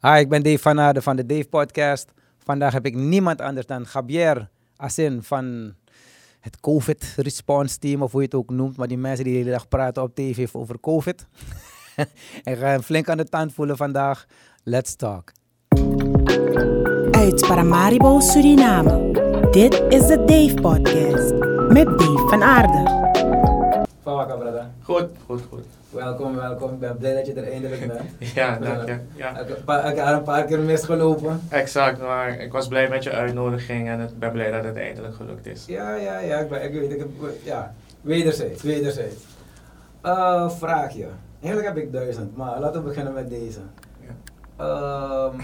Hi, ik ben Dave van Aarde van de Dave Podcast. Vandaag heb ik niemand anders dan Javier Asin van het COVID Response Team, of hoe je het ook noemt. Maar die mensen die de hele dag praten op tv over COVID. ik ga hem flink aan de tand voelen vandaag. Let's talk. Uit Paramaribo, Suriname. Dit is de Dave Podcast met Dave van Aarde. Van wakker, brother. Goed, goed, goed. Welkom, welkom. Ik ben blij dat je er eindelijk bent. Ja, dank je. Ja. Ik heb een paar- ik heb een paar keer misgelopen. Exact, maar ik was blij met je uitnodiging en ik ben blij dat het eindelijk gelukt is. Ja, ja, ja. Ik, ben, ik weet, ik ja. Wederzijds, wederzijds. Eh vraagje. Eigenlijk heb ik duizend, maar laten we beginnen met deze. Ja. Ehm,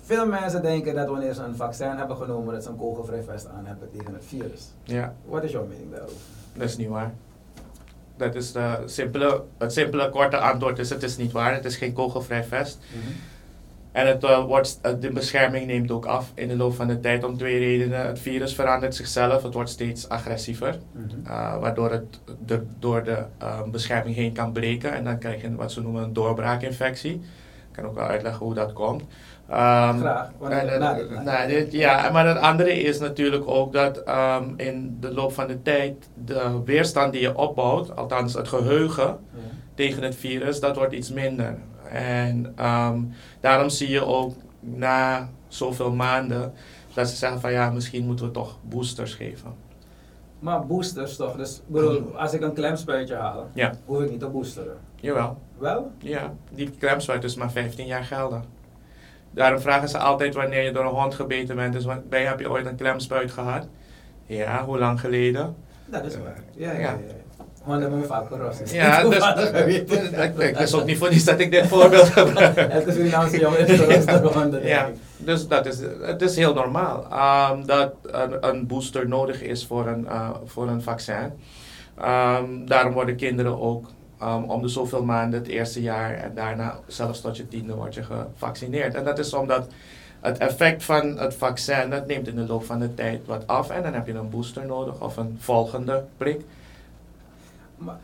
veel mensen denken dat wanneer ze een vaccin hebben genomen, dat ze een kogelvrij vest aan hebben tegen het virus. Ja, Wat is jouw mening daarover? Dat is niet waar. Dat is de simpele, het simpele korte antwoord is het is niet waar. Het is geen kogelvrij vest. En het, eh, wordt, eh, de bescherming neemt ook af in de loop van de tijd om twee redenen. Het virus verandert zichzelf, het wordt steeds agressiever. Mhm. eh, waardoor het de, door de eh, bescherming heen kan breken. En dan krijg je wat ze noemen een doorbraakinfectie. Ik kan ook wel uitleggen hoe dat komt. Ehm, Graag, ja, maar het andere is natuurlijk ook dat ehm, in de loop van de tijd de weerstand die je opbouwt, althans het geheugen Ja. tegen het virus, dat wordt iets minder. En ehm, daarom zie je ook na zoveel maanden dat ze zeggen van ja, misschien moeten we toch boosters geven. Maar boosters toch? Dus bedoel, als ik een klemspuitje haal, Ja, hoef ik niet te boosteren. jawel. Wel? Ja, die klemspuit is maar 15 jaar geldig. Daarom vragen ze altijd wanneer je door een hond gebeten bent. Dus je, heb je ooit een klemspuit gehad? Ja, hoe lang geleden? Dat is waar. Ja, ja, Ja. Honden hebben me vaak gerost. Ja, dus, het is ook niet voor niets dat ik dit voorbeeld gebruik. Elke Surinaamse jongen is gerost door honden. Ja, dus dat is, het is heel normaal ehm, dat een, een booster nodig is voor een, eh, voor een vaccin. Ehm, daarom worden kinderen ook ehm, om de zoveel maanden het eerste jaar en daarna zelfs tot je tiende word je gevaccineerd. En dat is omdat het effect van het vaccin, dat neemt in de loop van de tijd wat af en dan heb je een booster nodig of een volgende prik. Maar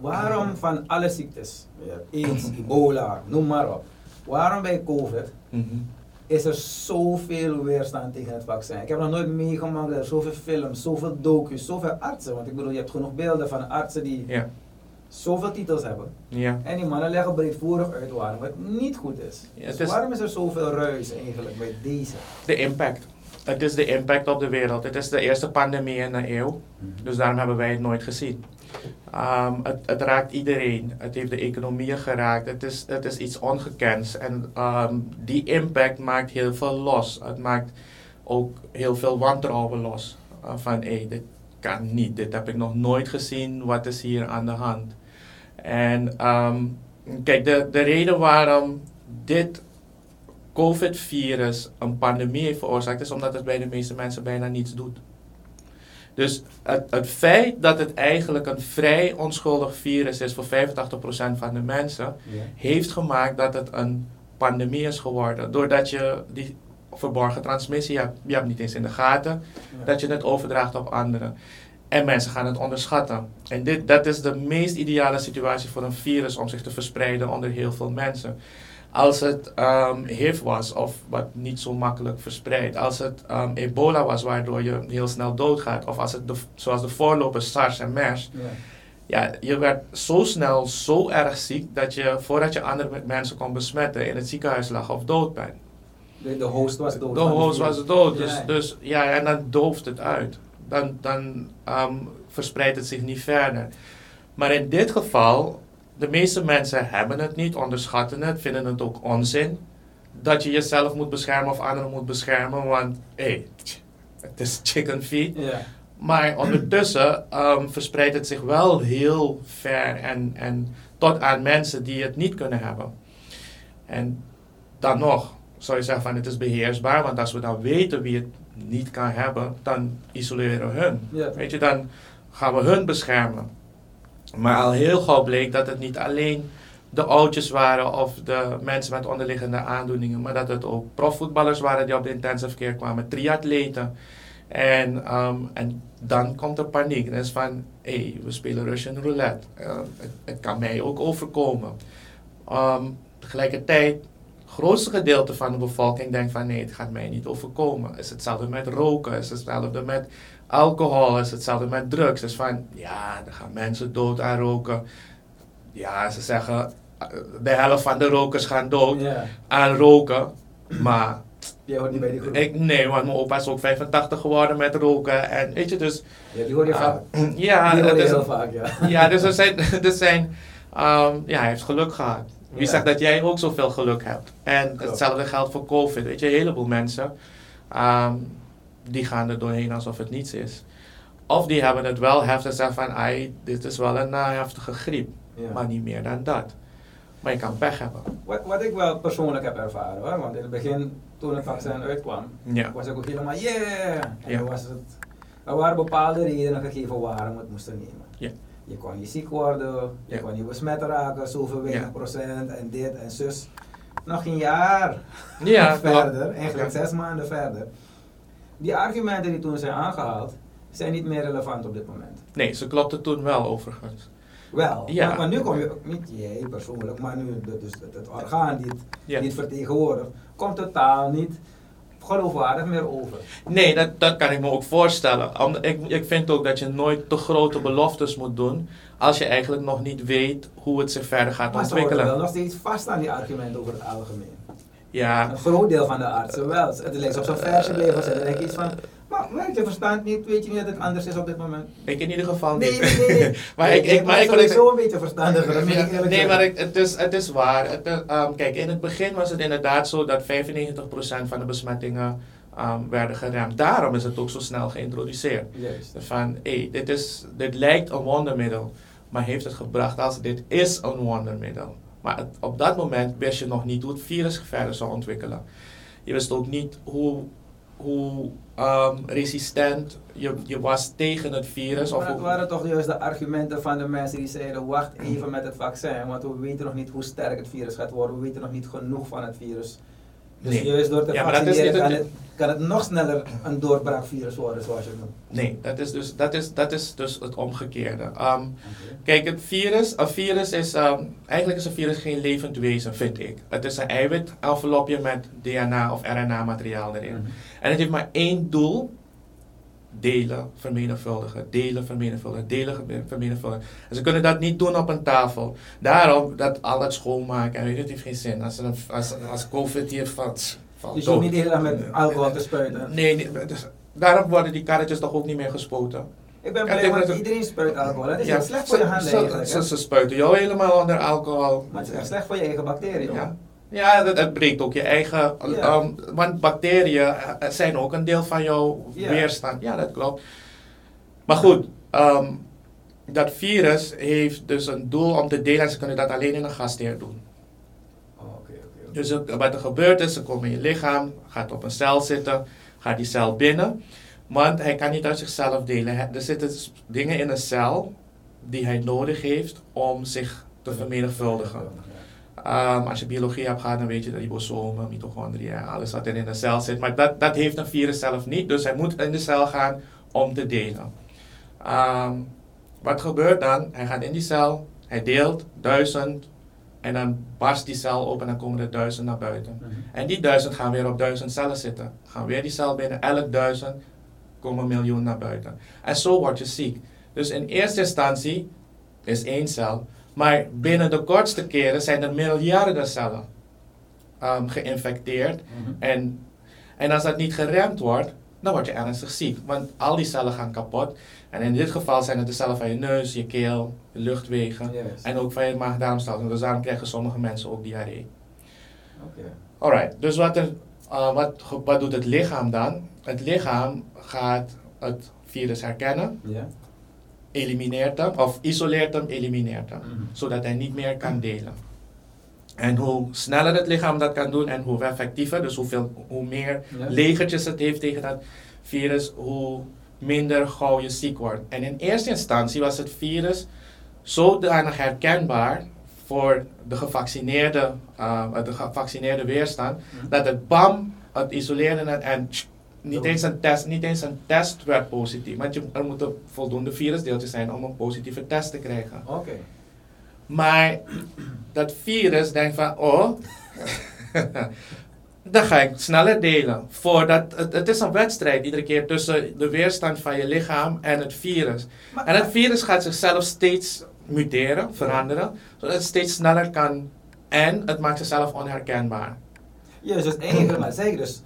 waarom van alle ziektes, ja, AIDS, ebola, noem maar op, waarom bij COVID is er zoveel weerstand tegen het vaccin? Ik heb nog nooit meegemaakt dat er zoveel films, zoveel docu's, zoveel artsen, want ik bedoel, je hebt genoeg beelden van artsen die Ja, zoveel titels hebben. ja. En die mannen leggen breedvoerig uit waarom het niet goed is. Ja, dus is- waarom is er zoveel ruis eigenlijk bij deze? De impact. Het is de impact op de wereld. Het is de eerste pandemie in een eeuw. Dus daarom hebben wij het nooit gezien. Ehm, het, het raakt iedereen. Het heeft de economieën geraakt. Het is, het is iets ongekends. En ehm, die impact maakt heel veel los. Het maakt ook heel veel wantrouwen los. Uh, van hé, dit kan niet. Dit heb ik nog nooit gezien. Wat is hier aan de hand? En ehm, kijk, de, de reden waarom dit COVID-virus een pandemie heeft veroorzaakt, is omdat het bij de meeste mensen bijna niets doet. Dus het, het feit dat het eigenlijk een vrij onschuldig virus is voor 85% van de mensen, heeft gemaakt dat het een pandemie is geworden. Doordat je die verborgen transmissie hebt, je hebt niet eens in de gaten, dat je het overdraagt op anderen. En mensen gaan het onderschatten. En dit, dat is de meest ideale situatie voor een virus om zich te verspreiden onder heel veel mensen. Als het ehm HIV was, of wat niet zo makkelijk verspreidt. Als het ehm, ebola was, waardoor je heel snel doodgaat. Of als het, de, zoals de voorlopers SARS en MERS. Ja. Ja, je werd zo snel zo erg ziek dat je voordat je andere mensen kon besmetten in het ziekenhuis lag of dood bent. De, de host was dood. De host was dood. Dus dus ja, en dan dooft het uit. Dan, dan ehm, verspreidt het zich niet verder. Maar in dit geval, de meeste mensen hebben het niet, onderschatten het, vinden het ook onzin. Dat je jezelf moet beschermen of anderen moet beschermen, want hé, hey, het is chicken feed. Ja. Maar ondertussen ehm, verspreidt het zich wel heel ver en, en tot aan mensen die het niet kunnen hebben. En dan nog zou je zeggen van het is beheersbaar, want als we dan weten wie het niet kan hebben, dan isoleren we hun. Ja. Weet je, dan gaan we hun beschermen. Maar al heel gauw bleek dat het niet alleen de oudjes waren of de mensen met onderliggende aandoeningen, maar dat het ook profvoetballers waren die op de intensive care kwamen, triatleten. En, ehm, en dan komt er paniek. Dat is van, hé, hey, we spelen Russian roulette. Eh, het, het kan mij ook overkomen. Ehm, tegelijkertijd grootste gedeelte van de bevolking denkt van nee, het gaat mij niet overkomen. Het is hetzelfde met roken, het is hetzelfde met alcohol, het is hetzelfde met drugs. Het is van ja, er gaan mensen dood aan roken. Ja, ze zeggen eh, de helft van de rokers gaan dood aan roken. Maar Die hoort niet bij die groep. ik, nee, want mijn opa is ook 85 geworden met roken. En weet je, dus Ja, die hoor je Ah, vaak. ja, die hoor je is- heel vaak, ja. ja, dus er zijn, er zijn ehm, ja, hij heeft geluk gehad. Wie Ja. zegt dat jij ook zoveel geluk hebt? En Klopt. hetzelfde geldt voor COVID. Weet je, een heleboel mensen, ehm, die gaan er doorheen alsof het niets is. Of die hebben het wel heftig en zeggen van, ai, dit is wel een eh, heftige griep. Ja. Maar niet meer dan dat. Maar je kan pech hebben. Wat, wat ik wel persoonlijk heb ervaren hoor, want in het begin, toen het vaccin uitkwam, Ja. was ik ook helemaal yeah! En Ja. was het, er waren bepaalde redenen gegeven waarom we het moesten nemen. Je kon je ziek worden, je Ja. kon je besmet raken, zoveel weinig Ja. procent en dit en zus. Nog een jaar Ja, verder, eigenlijk zes maanden verder. Die argumenten die toen zijn aangehaald, zijn niet meer relevant op dit moment. Nee, ze klopte toen wel overigens. Wel, Ja. maar, maar nu kom je, niet jij persoonlijk, maar nu dus het, het orgaan die het, die het vertegenwoordigt, komt totaal niet geloofwaardig meer over. Nee, dat, dat kan ik me ook voorstellen. Ik, ik vind ook dat je nooit te grote beloftes moet doen als je eigenlijk nog niet weet hoe het zich verder gaat Maar ze houden ontwikkelen. wel nog steeds vast aan die argumenten over het algemeen. Ja, Een groot deel van de artsen wel. Het lijkt op zo'n versje bleven zitten. Iets van, maar je verstand niet, weet je niet dat het anders is op dit moment? ik in ieder geval Nee, niet. nee, nee. nee. maar ik, ik, maar ik, sowieso een beetje verstandiger, dat ik nee, maar ik, het, is, het is waar. Het, is, ehm, kijk, in het begin was het inderdaad zo dat 95% van de besmettingen ehm, werden geremd. Daarom is het ook zo snel geïntroduceerd. Juist. Van, hé, dit, is, dit lijkt een wondermiddel, maar heeft het gebracht als dit is een wondermiddel. Maar het- op dat moment wist je nog niet hoe het virus verder zou ontwikkelen. Je wist ook niet hoe, hoe ehm, resistent je, je was tegen het virus. Of Maar het hoe- waren toch juist de argumenten van de mensen die zeiden, wacht even met het vaccin, want we weten nog niet hoe sterk het virus gaat worden, we weten nog niet genoeg van het virus. Dus Nee. juist door te Ja, vaccineren kan het- kan het nog sneller een doorbraakvirus worden, zoals je noemt. Nee, dat is dus, dat is, dat is dus het omgekeerde. Ehm, Kijk, het virus, een virus is, ehm, eigenlijk is een virus geen levend wezen, vind ik. Het is een eiwit-envelopje met DNA of RNA-materiaal erin. Mhm. En het heeft maar één doel, delen, vermenigvuldigen, delen, vermenigvuldigen, delen, vermenigvuldigen. En ze kunnen dat niet doen op een tafel. Daarom, dat al dat schoonmaken, en weet je, het heeft geen zin. Als, er als, als COVID hier valt, valt Dus je hoeft niet dag met alcohol te spuiten. Nee, nee, dus daarom worden die karretjes toch ook niet meer gespoten. Ik ben blij, want dat het- iedereen spuit alcohol. Het is heel slecht voor je handen ze, eigenlijk. ze, ze spuiten jou helemaal onder alcohol. Maar het is echt slecht voor je eigen bacteriën. Ja, ja dat, het breekt ook je eigen. Ja. ehm, want bacteriën eh, zijn ook een deel van jouw Ja. weerstand. Ja, dat klopt. Maar goed, ehm, dat virus heeft dus een doel om te delen en ze kunnen dat alleen in een gastheer doen. Oh, oké, oké, oké. Dus het- wat er gebeurt is, ze komen in je lichaam, gaat op een cel zitten, gaat die cel binnen. Want hij kan niet uit zichzelf delen. Er zitten dingen in een cel die hij nodig heeft om zich te vermenigvuldigen. Ehm, als je biologie hebt gehad, dan weet je dat ribosomen, mitochondriën, alles wat er in de cel zit. Maar dat, dat heeft een virus zelf niet, dus hij moet in de cel gaan om te delen. Ehm, wat gebeurt dan? Hij gaat in die cel, hij deelt duizend en dan barst die cel open en dan komen er duizend naar buiten. Mhm. En die duizend gaan weer op duizend cellen zitten. Gaan weer die cel binnen, elk duizend komen een miljoen naar buiten. En zo word je ziek. Dus in eerste instantie is één cel. Maar binnen de kortste keren zijn er miljarden cellen ehm, geïnfecteerd. Mhm. En, en als dat niet geremd wordt, dan word je ernstig ziek. Want al die cellen gaan kapot. En in dit geval zijn het de cellen van je neus, je keel, je luchtwegen. En ook van je maag-darmstelsel. Dus daarom krijgen sommige mensen ook diarree. Oké. Alright, dus wat, er, uh, wat, wat doet het lichaam dan? Het lichaam gaat het virus herkennen, Ja. Elimineert hem, of isoleert hem, elimineert hem, Mhm. zodat hij niet meer kan delen. En hoe sneller het lichaam dat kan doen en hoe effectiever, dus hoeveel, hoe meer Ja. legertjes het heeft tegen dat virus, hoe minder gauw je ziek wordt. En in eerste instantie was het virus zodanig herkenbaar voor de gevaccineerde, uh, de gevaccineerde weerstand, Mhm. dat het bam, het isoleerde het en tsk, niet eens, een test, niet eens een test werd positief. Want je, er moeten voldoende virusdeeltjes zijn om een positieve test te krijgen. Oké. Maar dat virus denkt van, oh, dan ga ik sneller delen. Voordat, het, het is een wedstrijd iedere keer tussen de weerstand van je lichaam en het virus. Maar- En het virus gaat zichzelf steeds muteren, veranderen, zodat het steeds sneller kan en het maakt zichzelf onherkenbaar. Juist, dus eigenlijk, maar zeg ik dus,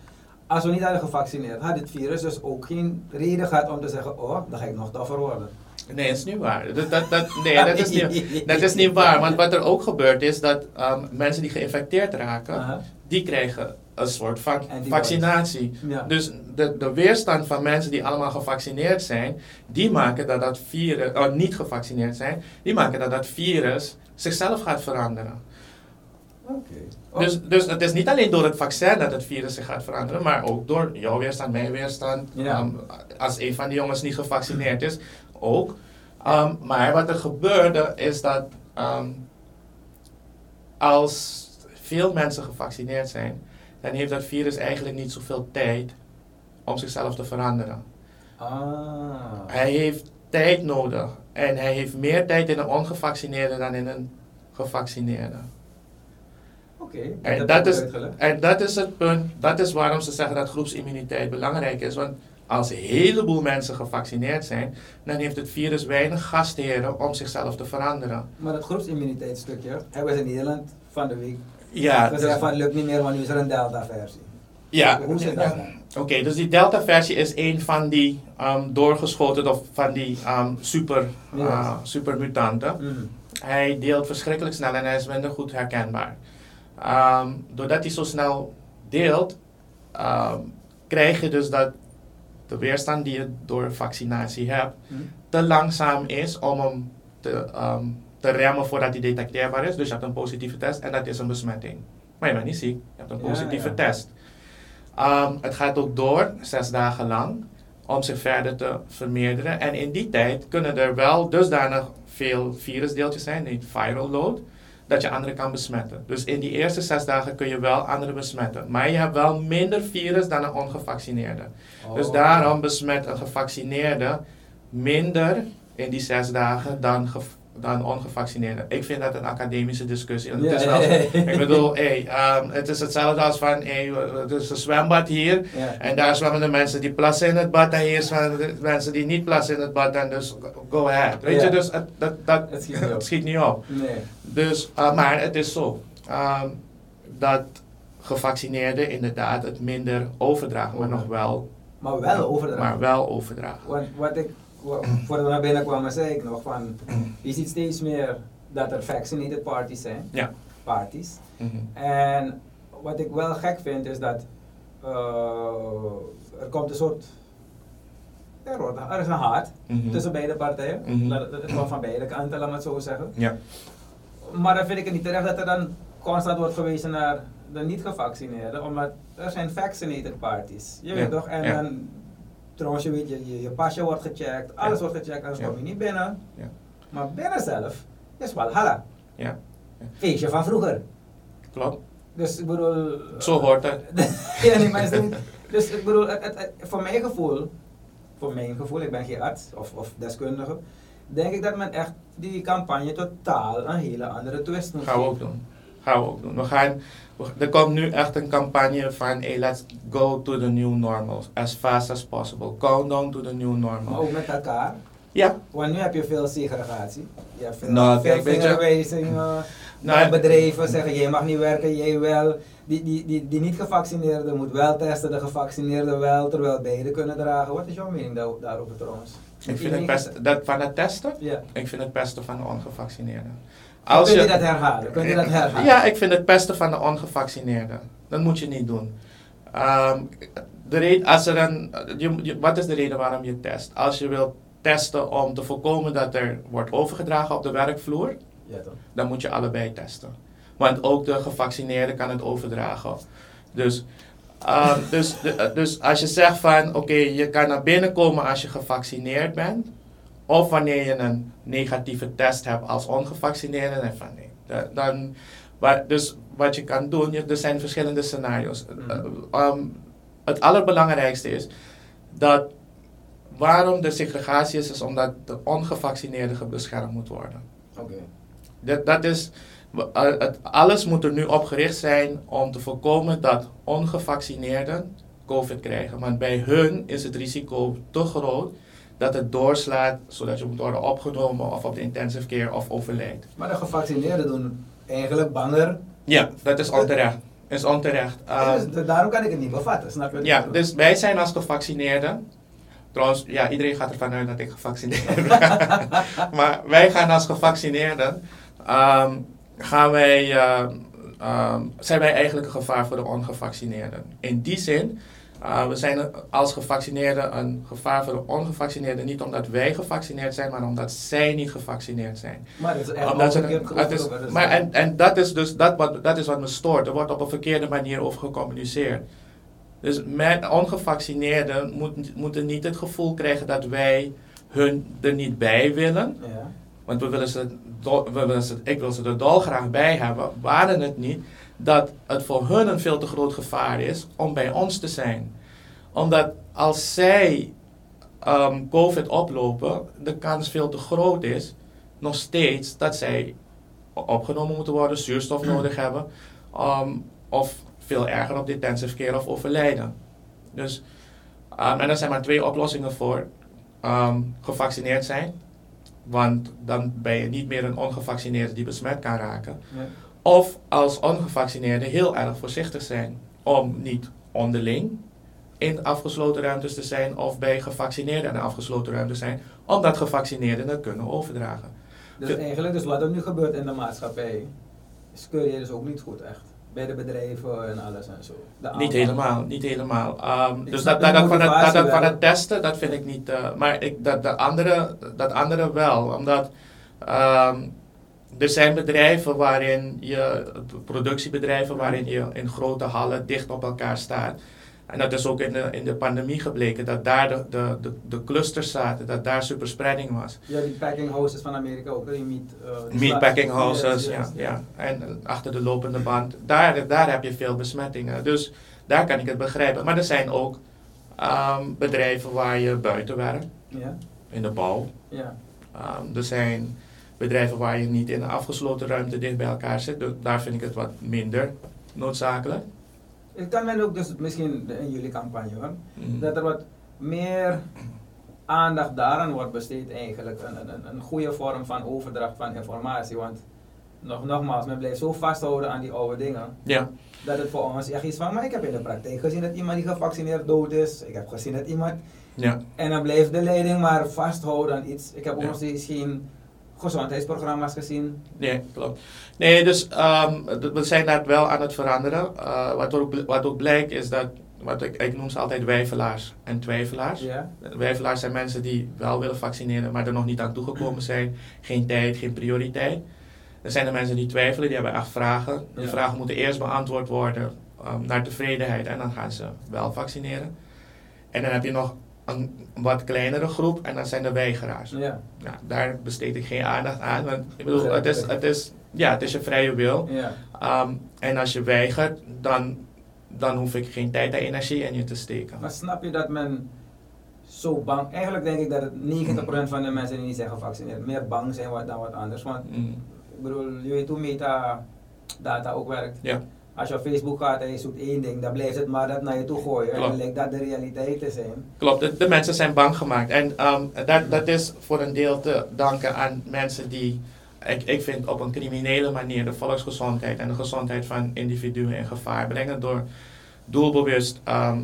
als we niet hadden gevaccineerd, had dit virus dus ook geen reden gehad om te zeggen, oh, dan ga ik nog tougher worden. Nee, dat is niet waar. Dat, dat, dat, nee, dat is niet, dat is niet waar. Want wat er ook gebeurt is dat ehm, mensen die geïnfecteerd raken, die krijgen een soort van vaccinatie. Ja. Dus de, de weerstand van mensen die allemaal gevaccineerd zijn, die maken dat dat virus, oh, niet gevaccineerd zijn, die maken dat dat virus zichzelf gaat veranderen. Dus, dus het is niet alleen door het vaccin dat het virus zich gaat veranderen, maar ook door jouw weerstand, mijn weerstand. Ja. Ehm, als een van die jongens niet gevaccineerd is, ook. Ehm, maar wat er gebeurde is dat ehm, als veel mensen gevaccineerd zijn, dan heeft dat virus eigenlijk niet zoveel tijd om zichzelf te veranderen. Ah. Hij heeft tijd nodig en hij heeft meer tijd in een ongevaccineerde dan in een gevaccineerde. Oké. En dat is, uitgelegd. en dat is het punt, dat is waarom ze zeggen dat groepsimmuniteit belangrijk is. Want als een heleboel mensen gevaccineerd zijn, dan heeft het virus weinig gastheren om zichzelf te veranderen. Maar dat groepsimmuniteitsstukje hebben ze in Nederland van de week Ja, gezegd dus- van het lukt niet meer, want nu is er een Delta-versie. ja. Hoe zit dat dan? Oké, dus die Delta-versie is een van die ehm, doorgeschoten of van die ehm, super, Ja. eh, supermutanten. Mhm. Hij deelt verschrikkelijk snel en hij is minder goed herkenbaar. Ehm, doordat hij zo snel deelt, ehm, krijg je dus dat de weerstand die je door vaccinatie hebt, Mhm. te langzaam is om hem te, ehm, te remmen voordat hij detecteerbaar is. Dus je hebt een positieve test en dat is een besmetting. Maar je bent niet ziek, je hebt een positieve ja. test. Het gaat ook door, zes dagen lang, om zich verder te vermeerderen. En in die tijd kunnen er wel dusdanig veel virusdeeltjes zijn, die viral load, dat je anderen kan besmetten. Dus in die eerste zes dagen kun je wel anderen besmetten. Maar je hebt wel minder virus dan een ongevaccineerde. Dus Oh. daarom besmet een gevaccineerde minder in die zes dagen dan, dan ongevaccineerde. Ik vind dat een academische discussie. En het is wel. Ik bedoel, hey, ehm, het is hetzelfde als van, hey, het is een zwembad hier. En daar zwemmen de mensen die plassen in het bad. En hier zwemmen de mensen die niet plassen in het bad. En dus go ahead. Weet je, dus het, dat, dat, Het schiet niet op. het schiet niet op. Nee. Dus, uh, maar het is zo ehm, dat gevaccineerden inderdaad het minder overdragen, maar nog wel, Maar wel overdragen. maar wel overdragen. Want wat ik, voordat we naar binnen kwamen, zei ik nog van, je ziet steeds meer dat er vaccinated parties zijn. Ja. Parties. Mhm. En wat ik wel gek vind is dat eh, er komt een soort, er, wordt, er is een haat Mhm. tussen beide partijen. Dat, dat is wel van beide kanten, laat me het zo zeggen. Ja. Maar dan vind ik het niet terecht dat er dan constant wordt verwezen naar de niet-gevaccineerden, omdat er zijn vaccinated parties. Je weet Ja, toch? En ja. dan, trouwens, je weet, je, je, je pasje wordt gecheckt, alles wordt gecheckt, anders kom je niet binnen. Ja. Maar binnen zelf is wel halla. Ja. Feestje van vroeger. Klopt. Dus ik bedoel... Zo hoort het. ja, nee, maar is niet- Dus ik bedoel, het, het, het- voor mijn gevoel, voor mijn gevoel, ik ben geen arts of, of deskundige, denk ik dat men echt die campagne totaal een hele andere twist moet Gaan we ook doen. Gaan we ook doen. We gaan, er komt nu echt een campagne van hey, let's go to the new normal. As fast as possible. Countdown to the new Maar normal. ook met elkaar. Ja. Want nu heb je veel segregatie. Je hebt veel, Nou, veel vingerwijzingen. Nou, naar bedrijven zeggen, jij mag niet werken, jij wel. Die, die, die, die niet gevaccineerde moet wel testen, de gevaccineerde wel, terwijl beide kunnen dragen. Wat is jouw mening daar, daarover trouwens? Ik vind het best, dat van het testen, Ja. ik vind het pesten van de ongevaccineerden. Als Kun je dat herhalen? Kun je dat herhalen? Ja, ik vind het pesten van de ongevaccineerden. Dat moet je niet doen. Ehm, de reden, als er een, je, je- wat is de reden waarom je test? Als je wilt testen om te voorkomen dat er wordt overgedragen op de werkvloer, Ja, toch? dan moet je allebei testen. Want ook de gevaccineerde kan het overdragen. Dus, ehm, dus, dus als je zegt van oké, je kan naar binnen komen als je gevaccineerd bent. Of wanneer je een negatieve test hebt als ongevaccineerde, dan van nee. Da- Dan, maar, dus wat je kan doen, je- er zijn verschillende scenario's. Mhm. Eh, ehm, het allerbelangrijkste is dat waarom de segregatie is, is omdat de ongevaccineerde beschermd moet worden. Oké. Dat, dat is, eh, het, alles moet er nu op gericht zijn om te voorkomen dat ongevaccineerden COVID krijgen. Want bij hun is het risico te groot dat het doorslaat zodat je moet worden opgenomen of op de intensive care of overlijdt. Maar de gevaccineerden doen eigenlijk banger. Ja, dat is onterecht. Is onterecht. Ehm, dus daarom kan ik het niet bevatten, snap je? Ja, dus wij zijn als gevaccineerden. Trouwens, ja, iedereen gaat ervan uit dat ik gevaccineerd ben. maar wij gaan als gevaccineerden. ehm, gaan wij, ehm, zijn wij eigenlijk een gevaar voor de ongevaccineerden. In die zin, uh, we zijn als gevaccineerden een gevaar voor de ongevaccineerden. Niet omdat wij gevaccineerd zijn, maar omdat zij niet gevaccineerd zijn. Maar het is Omdat het is, maar en, en dat is dus dat wat, dat is wat me stoort. Er wordt op een verkeerde manier over gecommuniceerd. Dus ongevaccineerden moet, moeten niet het gevoel krijgen dat wij hun er niet bij willen. Ja. Want we willen ze, we willen ze, ik wil ze er dolgraag bij hebben. Waren het niet dat het voor hun een veel te groot gevaar is om bij ons te zijn. Omdat als zij ehm, COVID oplopen, de kans veel te groot is, nog steeds, dat zij opgenomen moeten worden, zuurstof nodig hebben. ehm, of veel erger op de intensive care of overlijden. Dus, ehm, en er zijn maar twee oplossingen voor. Gevaccineerd zijn, want dan ben je niet meer een ongevaccineerde die besmet kan raken. Ja. Of als ongevaccineerde heel erg voorzichtig zijn om niet onderling in afgesloten ruimtes te zijn of bij gevaccineerden in afgesloten ruimtes zijn, omdat gevaccineerden het kunnen overdragen. Dus eigenlijk, dus wat er nu gebeurt in de maatschappij, skeur je dus ook niet goed echt. Bij de bedrijven en alles en zo. De. Niet helemaal, niet helemaal. Ehm, dus dat, de dat, dat van het, dat, van het testen, dat vind ik niet. eh, maar ik, dat, dat, andere, dat andere wel. Omdat ehm, er zijn bedrijven waarin je, productiebedrijven waarin je in grote hallen dicht op elkaar staat. En dat is ook in de, in de pandemie gebleken, dat daar de, de, de, de clusters zaten, dat daar superspreading was. Ja, die packing houses van Amerika ook, die meat... die Meatpacking sla- houses, ja, ja. En eh, achter de lopende band, daar, daar heb je veel besmettingen. Dus daar kan ik het begrijpen. Maar er zijn ook ehm, bedrijven waar je buiten werkt, Ja, in de bouw. ja. Ehm, er zijn bedrijven waar je niet in een afgesloten ruimte dicht bij elkaar zit. Dus daar vind ik het wat minder noodzakelijk. Ik kan men ook dus misschien in jullie campagne hoor, Mm. dat er wat meer aandacht daaraan wordt besteed eigenlijk. Een, een, een- goede vorm van overdracht van informatie. Want nog, nogmaals, men blijft zo vasthouden aan die oude dingen. Ja, Dat het voor ons echt iets van, maar ik heb in de praktijk gezien dat iemand die gevaccineerd dood is. Ik heb gezien dat iemand... ja, En dan blijft de leiding maar vasthouden aan iets. Ik heb ook Ja. nog steeds geen gezondheidsprogramma's gezien. nee, klopt. Nee, dus ehm, we zijn daar wel aan het veranderen. Eh, wat, ook, wat ook blijkt is dat, wat ik, ik noem ze altijd wijfelaars en twijfelaars. Ja. Wijfelaars zijn mensen die wel willen vaccineren, maar er nog niet aan toegekomen zijn. Geen tijd, geen prioriteit. Er zijn de mensen die twijfelen, die hebben echt vragen. Die Ja. vragen moeten eerst beantwoord worden um, naar tevredenheid en dan gaan ze wel vaccineren. En dan heb je nog een wat kleinere groep en dat zijn de weigeraars. Ja. Nou, daar besteed ik geen aandacht aan, want ik bedoel, het is, het is, ja, het is je vrije wil. Ja. Um, en als je weigert, dan, dan hoef ik geen tijd en energie in je te steken. Maar snap je dat men zo bang... Eigenlijk denk ik dat het 90% van de mensen die niet zijn gevaccineerd meer bang zijn wat- dan wat anders. Want Mm, ik bedoel, je weet hoe metadata ook werkt. ja. Als je op Facebook gaat en je zoekt één ding, dan blijft het maar dat naar je toe gooien. En Klopt. lijkt dat de realiteit te zijn. Klopt, de, de mensen zijn bang gemaakt. En ehm, dat, dat is voor een deel te danken aan mensen die, ik, ik vind, op een criminele manier de volksgezondheid en de gezondheid van individuen in gevaar brengen door doelbewust ehm,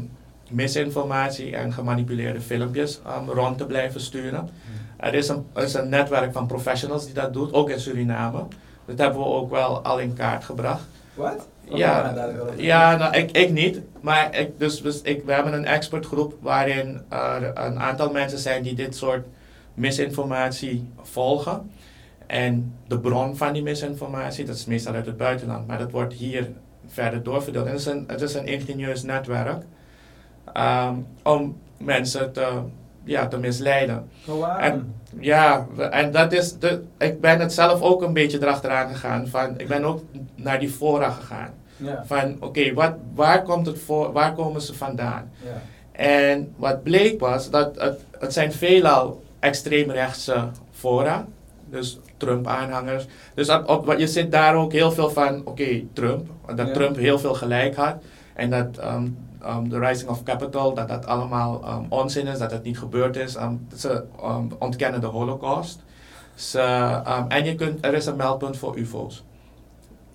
misinformatie en gemanipuleerde filmpjes ehm, rond te blijven sturen. Er is, een, er is een netwerk van professionals die dat doet, ook in Suriname. Dat hebben we ook wel al in kaart gebracht. Wat? Ja, ja nou, ik, ik niet. Maar ik, dus, dus ik, we hebben een expertgroep waarin er een aantal mensen zijn die dit soort misinformatie volgen. En de bron van die misinformatie, dat is meestal uit het buitenland, maar dat wordt hier verder doorverdeeld. En het is een, het is een ingenieus netwerk ehm, om mensen te, ja, te misleiden. Maar waarom? En- Ja, en dat is de, ik ben het zelf ook een beetje erachteraan gegaan. Van, ik ben ook naar die fora gegaan. Ja. Van oké, wat waar, komt het voor, waar komen ze vandaan? ja. En wat bleek was dat het, het zijn veelal extreemrechtse fora. Dus Trump-aanhangers. Dus op, op- je zit daar ook heel veel van, oké, Trump. Dat Ja. Trump heel veel gelijk had. En dat ehm, ehm, de Rising of Capital, dat dat allemaal ehm, onzin is, dat het niet gebeurd is. Ze ontkennen de holocaust. Ze, en je kunt, er is een meldpunt voor UFO's.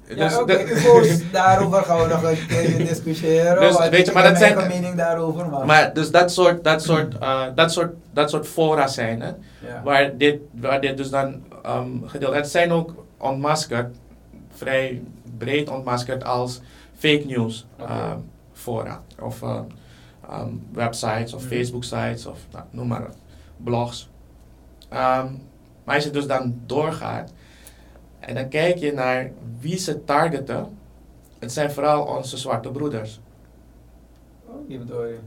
Ja, oké, de- UFO's, daarover gaan we nog een keertje discussiëren. Dus, weet je, maar dat zijn- mening daarover, maar... Maar dus dat soort, dat soort, eh, dat soort, dat soort fora zijn het. ja. Waar dit, waar dit dus dan ehm gedeeld Het zijn ook ontmaskerd, vrij breed ontmaskerd als fake news Oké. ehm, fora. Of ehm, ehm, websites of Mhm. Facebook sites of nou, noem maar blogs. Ehm, maar als je dus dan doorgaat en dan kijk je naar wie ze targeten. Het zijn vooral onze zwarte broeders. Oh, die bedoel je.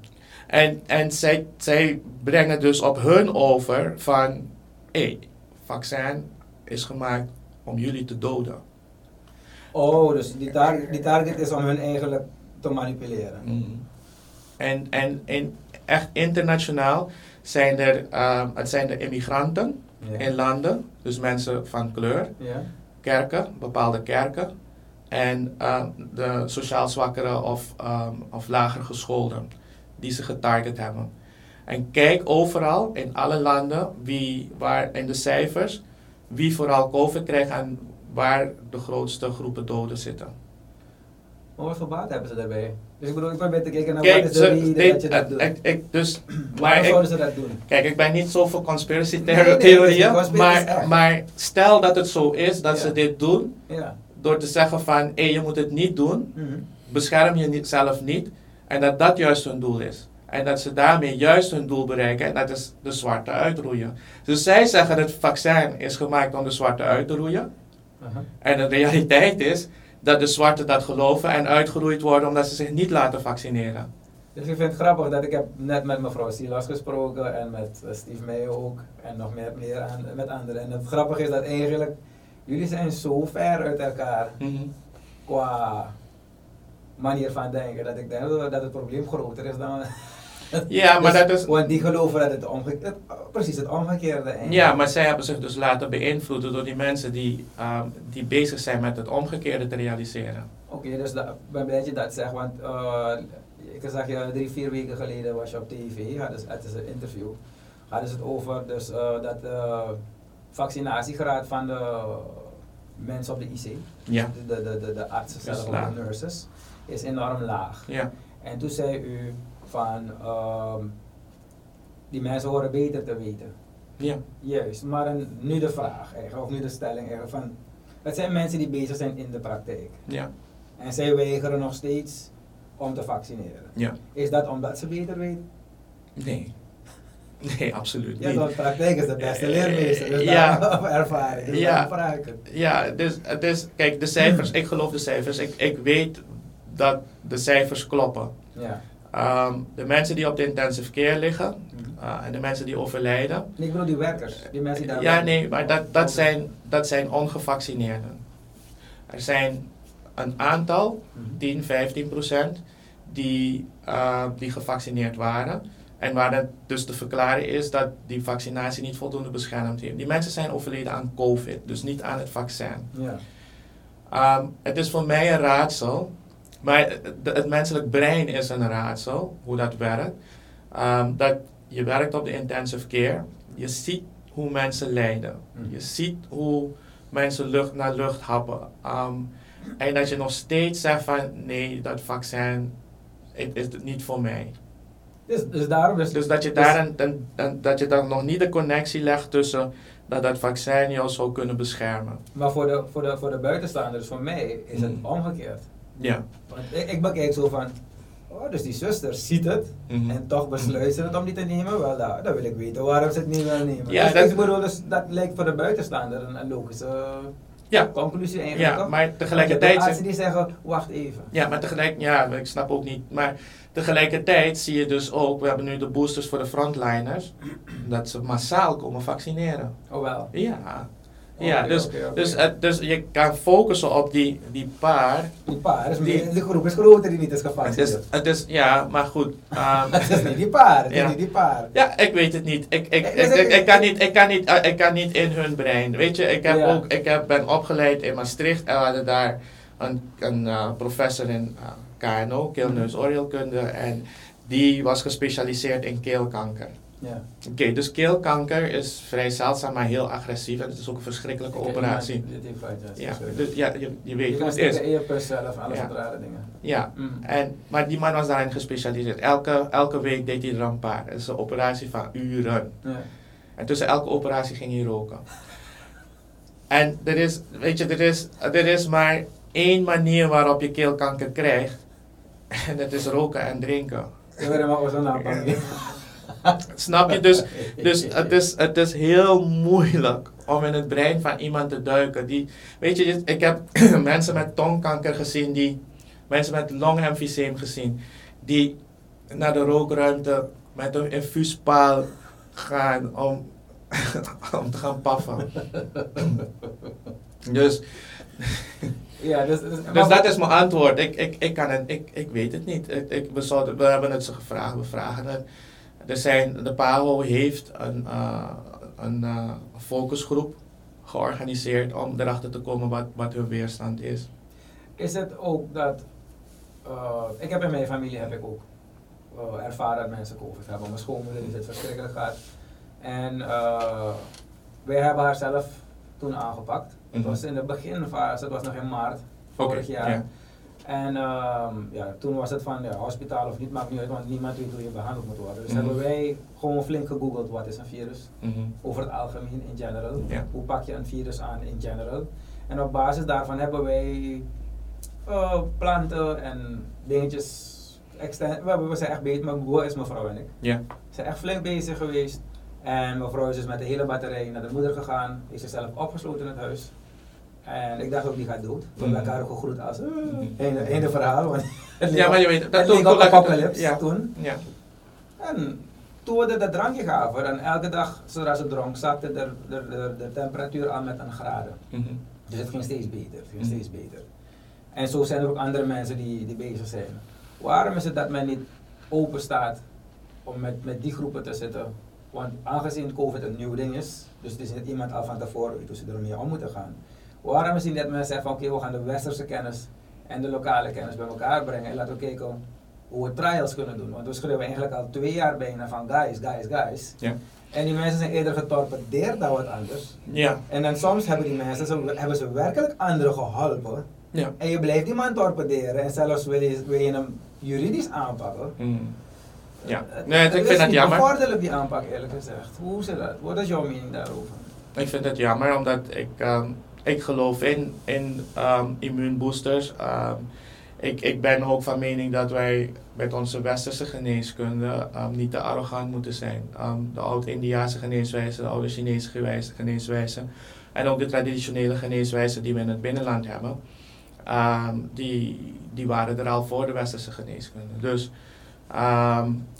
En, en zij, zij brengen dus op hun over van, hé, vaccin is gemaakt om jullie te doden. Oh, dus die, tar die target is om hun eigenlijk te manipuleren. En, en, en echt internationaal zijn er, ehm, het zijn de immigranten Ja. in landen, dus mensen van kleur, ja. Kerken, bepaalde kerken, en ehm, de sociaal zwakkere of, ehm, of lager gescholden, die ze getarget hebben. En kijk overal in alle landen wie, waar in de cijfers wie vooral COVID krijgt en waar de grootste groepen doden zitten. Maar voor baat hebben ze daarbij? Dus ik bedoel, ik probeer te kijken naar Kijk, wat is de reden dat je dat doet. ik, ik, dus, maar ik, zouden ze dat doen? Kijk, ik ben niet zo voor conspiracy theorieën, maar, maar stel dat het zo is dat ze dit doen, door te zeggen van, hé, je moet het niet doen, Mhm. bescherm je niet, zelf niet, en dat dat juist hun doel is. En dat ze daarmee juist hun doel bereiken, en dat is de zwarte uitroeien. Dus zij zeggen dat het vaccin is gemaakt om de zwarte uit te roeien, en de realiteit is dat de zwarten dat geloven en uitgeroeid worden omdat ze zich niet laten vaccineren. Dus ik vind het grappig dat ik heb net met mevrouw Silas gesproken en met eh, Steve Meijer ook en nog meer, meer aan, met anderen. En het grappige is dat eigenlijk jullie zijn zo ver uit elkaar qua manier van denken dat ik denk dat het probleem groter is dan. Ja, maar Dus- dat is, Want die geloven dat het, omge precies het omgekeerde is. Ja, maar zij hebben zich dus laten beïnvloeden door die mensen die, ehm, die bezig zijn met het omgekeerde te realiseren. Oké, dus ik ben blij dat je dat zegt, want eh, ik zag je drie, vier weken geleden was je op tv, hadden ze- het is een interview, hadden ze het over dus, eh, dat de vaccinatiegraad van de mensen op de IC, Ja, de, de, de, de artsen de nurses, is enorm laag. ja, En toen zei u van, ehm, die mensen horen beter te weten. ja. Juist, maar nu de vraag eigenlijk, of nu de stelling eigenlijk van, het zijn mensen die bezig zijn in de praktijk. ja. En zij weigeren nog steeds om te vaccineren. ja. Is dat omdat ze beter weten? Nee. Nee, absoluut Ja, niet. want praktijk is de beste Eh, leermeester. Dus ja. ervaring. Dus Ja. vraag. Ja, dus, is, kijk, de cijfers, ik geloof de cijfers. Ik, ik weet dat de cijfers kloppen. Ja. Ehm, de mensen die op de intensive care liggen Mhm. eh, en de mensen die overlijden. Nee, Ik bedoel die werkers, die mensen die daar Ja, werken. nee, maar dat, dat, zijn, dat zijn ongevaccineerden. Er zijn een aantal Mhm. 10, 15 procent die, eh, die gevaccineerd waren. En waar het dus te verklaren is dat die vaccinatie niet voldoende beschermd heeft. Die mensen zijn overleden aan COVID, dus niet aan het vaccin. Ja. Ehm, het is voor mij een raadsel, maar het, het menselijk brein is een raadsel, hoe dat werkt. Ehm, dat je werkt op de intensive care, je ziet hoe mensen lijden. Mhm. Je ziet hoe mensen lucht naar lucht happen. Ehm, en dat je nog steeds zegt van nee, dat vaccin het is het niet voor mij. Dus, dus daarom dus, Dus dat je dus- daar een, een- een- dat je dan nog niet de connectie legt tussen dat dat vaccin jou zou kunnen beschermen. Maar voor de, voor, de, voor de buitenstaanders, voor mij, is het Mhm. omgekeerd. Ja. Want ik, ik bekijk zo van, oh, dus die zuster ziet het Mhm. en toch besluit ze het om niet te nemen. Wel, nou, dan wil ik weten waarom ze het niet willen nemen. Ja, dus dat- ik bedoel, dus, dat lijkt voor de buitenstaander een, een logische Ja. conclusie eigenlijk. Ja, maar tegelijkertijd... hebt artsen die zeggen, wacht even. Ja, maar tegelijk, ja, ik snap ook niet. Maar tegelijkertijd zie je dus ook, we hebben nu de boosters voor de frontliners, dat ze massaal komen vaccineren. Oh wel. Ja, Ja, Oké, dus. Dus, het- dus je kan focussen op die, die paar. Die paar, is Die- de groep is groter die niet is gevaccineerd. het is, ja, maar goed. ehm, Het is niet die paar, het is Ja. niet die paar. Ja, ik weet het niet. Ik, ik, Ik- kan niet, ik, kan niet, eh, ik kan niet in hun brein. Weet je, ik, heb Ja. ook, ik heb, ben opgeleid in Maastricht en we hadden daar een, een eh, professor in eh, KNO, keelneusoorheelkunde, en die was gespecialiseerd in keelkanker. Ja. Oké, dus keelkanker is vrij zeldzaam, maar heel agressief en het is ook een verschrikkelijke operatie. Ja, dus, ja je, je weet Je hoe kan het is. stikken earplugs zelf, alles Ja. rare dingen. Ja, Mm. en, maar die man was daarin gespecialiseerd. Elke, elke week deed hij er een paar. Het is een operatie van uren. Ja. En tussen elke operatie ging hij roken. En er is, weet je, er is, er is maar één manier waarop je keelkanker krijgt. En dat is roken en drinken. Ik weet maar aanpak. Snap je? Dus, dus het, is, het is heel moeilijk om in het brein van iemand te duiken. Die, weet je, ik heb mensen met tongkanker gezien, die, mensen met longemfyseem gezien, die naar de rookruimte met een infuuspaal gaan om, om te gaan paffen. Dus, Ja, dus, dus, dus dat is mijn antwoord. Ik, ik, ik, kan het, ik, ik weet het niet. Ik, ik, we, zouden, we hebben het ze gevraagd, we vragen het. Er zijn, de PAHO heeft een, eh, een eh, focusgroep georganiseerd om erachter te komen wat, wat hun weerstand is. Is het ook dat, eh, ik heb in mijn familie heb ik ook ervaren dat mensen COVID hebben. Mijn schoonmoeder die het verschrikkelijk gehad. En wij hebben haar zelf toen aangepakt. Het Mhm. was in de beginfase, het was nog in maart vorig jaar. ja. En ehm, ja, toen was het van ja, hospitaal of niet, maakt niet uit, want niemand weet hoe je behandeld moet worden. Dus Mhm. hebben wij gewoon flink gegoogeld wat is een virus Mhm. over het algemeen in general. Hoe pak je een virus aan in general? En op basis daarvan hebben wij eh, planten en dingetjes. We, we zijn echt bezig, mijn broer is mijn vrouw en ik. Ja. We zijn echt flink bezig geweest. En mijn vrouw is dus met de hele batterij naar de moeder gegaan. Is zichzelf opgesloten in het huis. En ik dacht ook, die gaat dood. We hebben elkaar ook gegroet als, einde, verhaal. Want het leek Ja, maar je weet, dat op ik apocalypse Ja. toen. Ja. En toen we er dat drankje gaven, en elke dag zodra ze dronk, zakte de, de, de, de temperatuur aan met een graden. Mhm. Dus het ging steeds beter, ging Mhm. steeds beter. En zo zijn er ook andere mensen die, die bezig zijn. Waarom is het dat men niet open staat om met, met die groepen te zitten? Want aangezien COVID een nieuw ding is, dus het is niet iemand al van tevoren hoe ze ermee om moeten gaan. Waarom is niet dat men zegt van oké, we gaan de westerse kennis en de lokale kennis bij elkaar brengen en laten we kijken hoe we trials kunnen doen. Want we schreeuwen eigenlijk al twee jaar bijna van guys, guys, guys. Ja. En die mensen zijn eerder getorpedeerd dan wat anders. Ja. En dan soms hebben die mensen, ze, hebben ze werkelijk anderen geholpen. Ja. En je blijft die man torpederen en zelfs wil je, wil je hem juridisch aanpakken. Mhm. Ja. Het- Nee, ik het vind is dat jammer. bevorderlijk die aanpak eerlijk gezegd. Hoe zit dat? Wat is jouw mening daarover? Ik vind het jammer omdat ik, ehm, ik geloof in, in ehm, immuunboosters. Ehm, ik, ik ben ook van mening dat wij met onze westerse geneeskunde ehm, niet te arrogant moeten zijn. De oud-Indiaanse geneeswijze, de oude Chinese geneeswijze en ook de traditionele geneeswijzen die we in het binnenland hebben, die, die waren er al voor de westerse geneeskunde. Dus,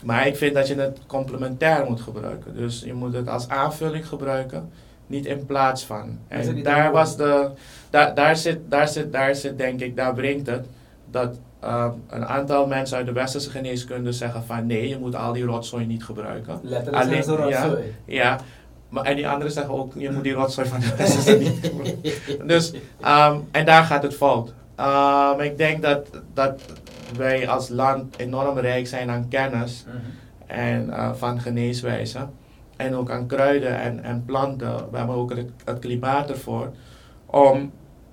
maar ik vind dat je het complementair moet gebruiken. Dus je moet het als aanvulling gebruiken niet in plaats van. En daar was de, daar, daar, zit, daar, zit, daar zit denk ik, daar brengt het dat ehm, een aantal mensen uit de westerse geneeskunde zeggen van nee, je moet al die rotzooi niet gebruiken. Letterlijk Alleen- ze ja. rotzooi. Ja, maar, en die anderen zeggen ook, je moet die rotzooi van de westerse niet gebruiken. Dus, ehm, en daar gaat het fout. Ehm, ik denk dat, dat wij als land enorm rijk zijn aan kennis Mhm. en eh, van geneeswijzen. En ook aan kruiden en, en planten. We hebben ook het, het klimaat ervoor. Om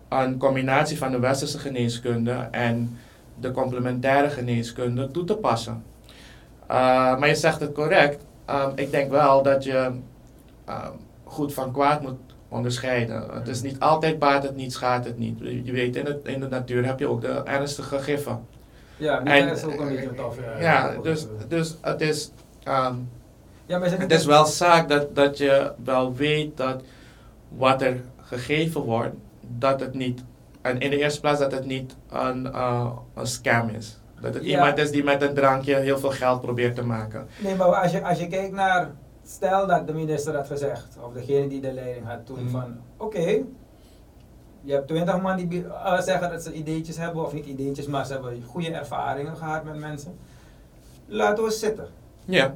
een combinatie van de westerse geneeskunde en de complementaire geneeskunde toe te passen. Eh, maar je zegt het correct. Ehm, ik denk wel dat je ehm, goed van kwaad moet onderscheiden. Het is niet altijd baat het niet, schaadt het niet. Je weet, in, het, in de natuur heb je ook de ernstige giffen. Ja, En- is ook een beetje tof. Ja, dus, dus het is... ehm, ja, maar het is wel zaak dat, dat je wel weet dat wat er gegeven wordt, dat het niet, en in de eerste plaats dat het niet een, eh, een scam is. Dat het Ja. iemand is die met een drankje heel veel geld probeert te maken. Nee, maar als je, als je kijkt naar stel dat de minister had gezegd, of degene die de leiding had toen Mhm. van, oké, je hebt twintig man die eh, zeggen dat ze ideetjes hebben, of niet ideetjes, maar ze hebben goede ervaringen gehad met mensen. Laten we zitten. Ja,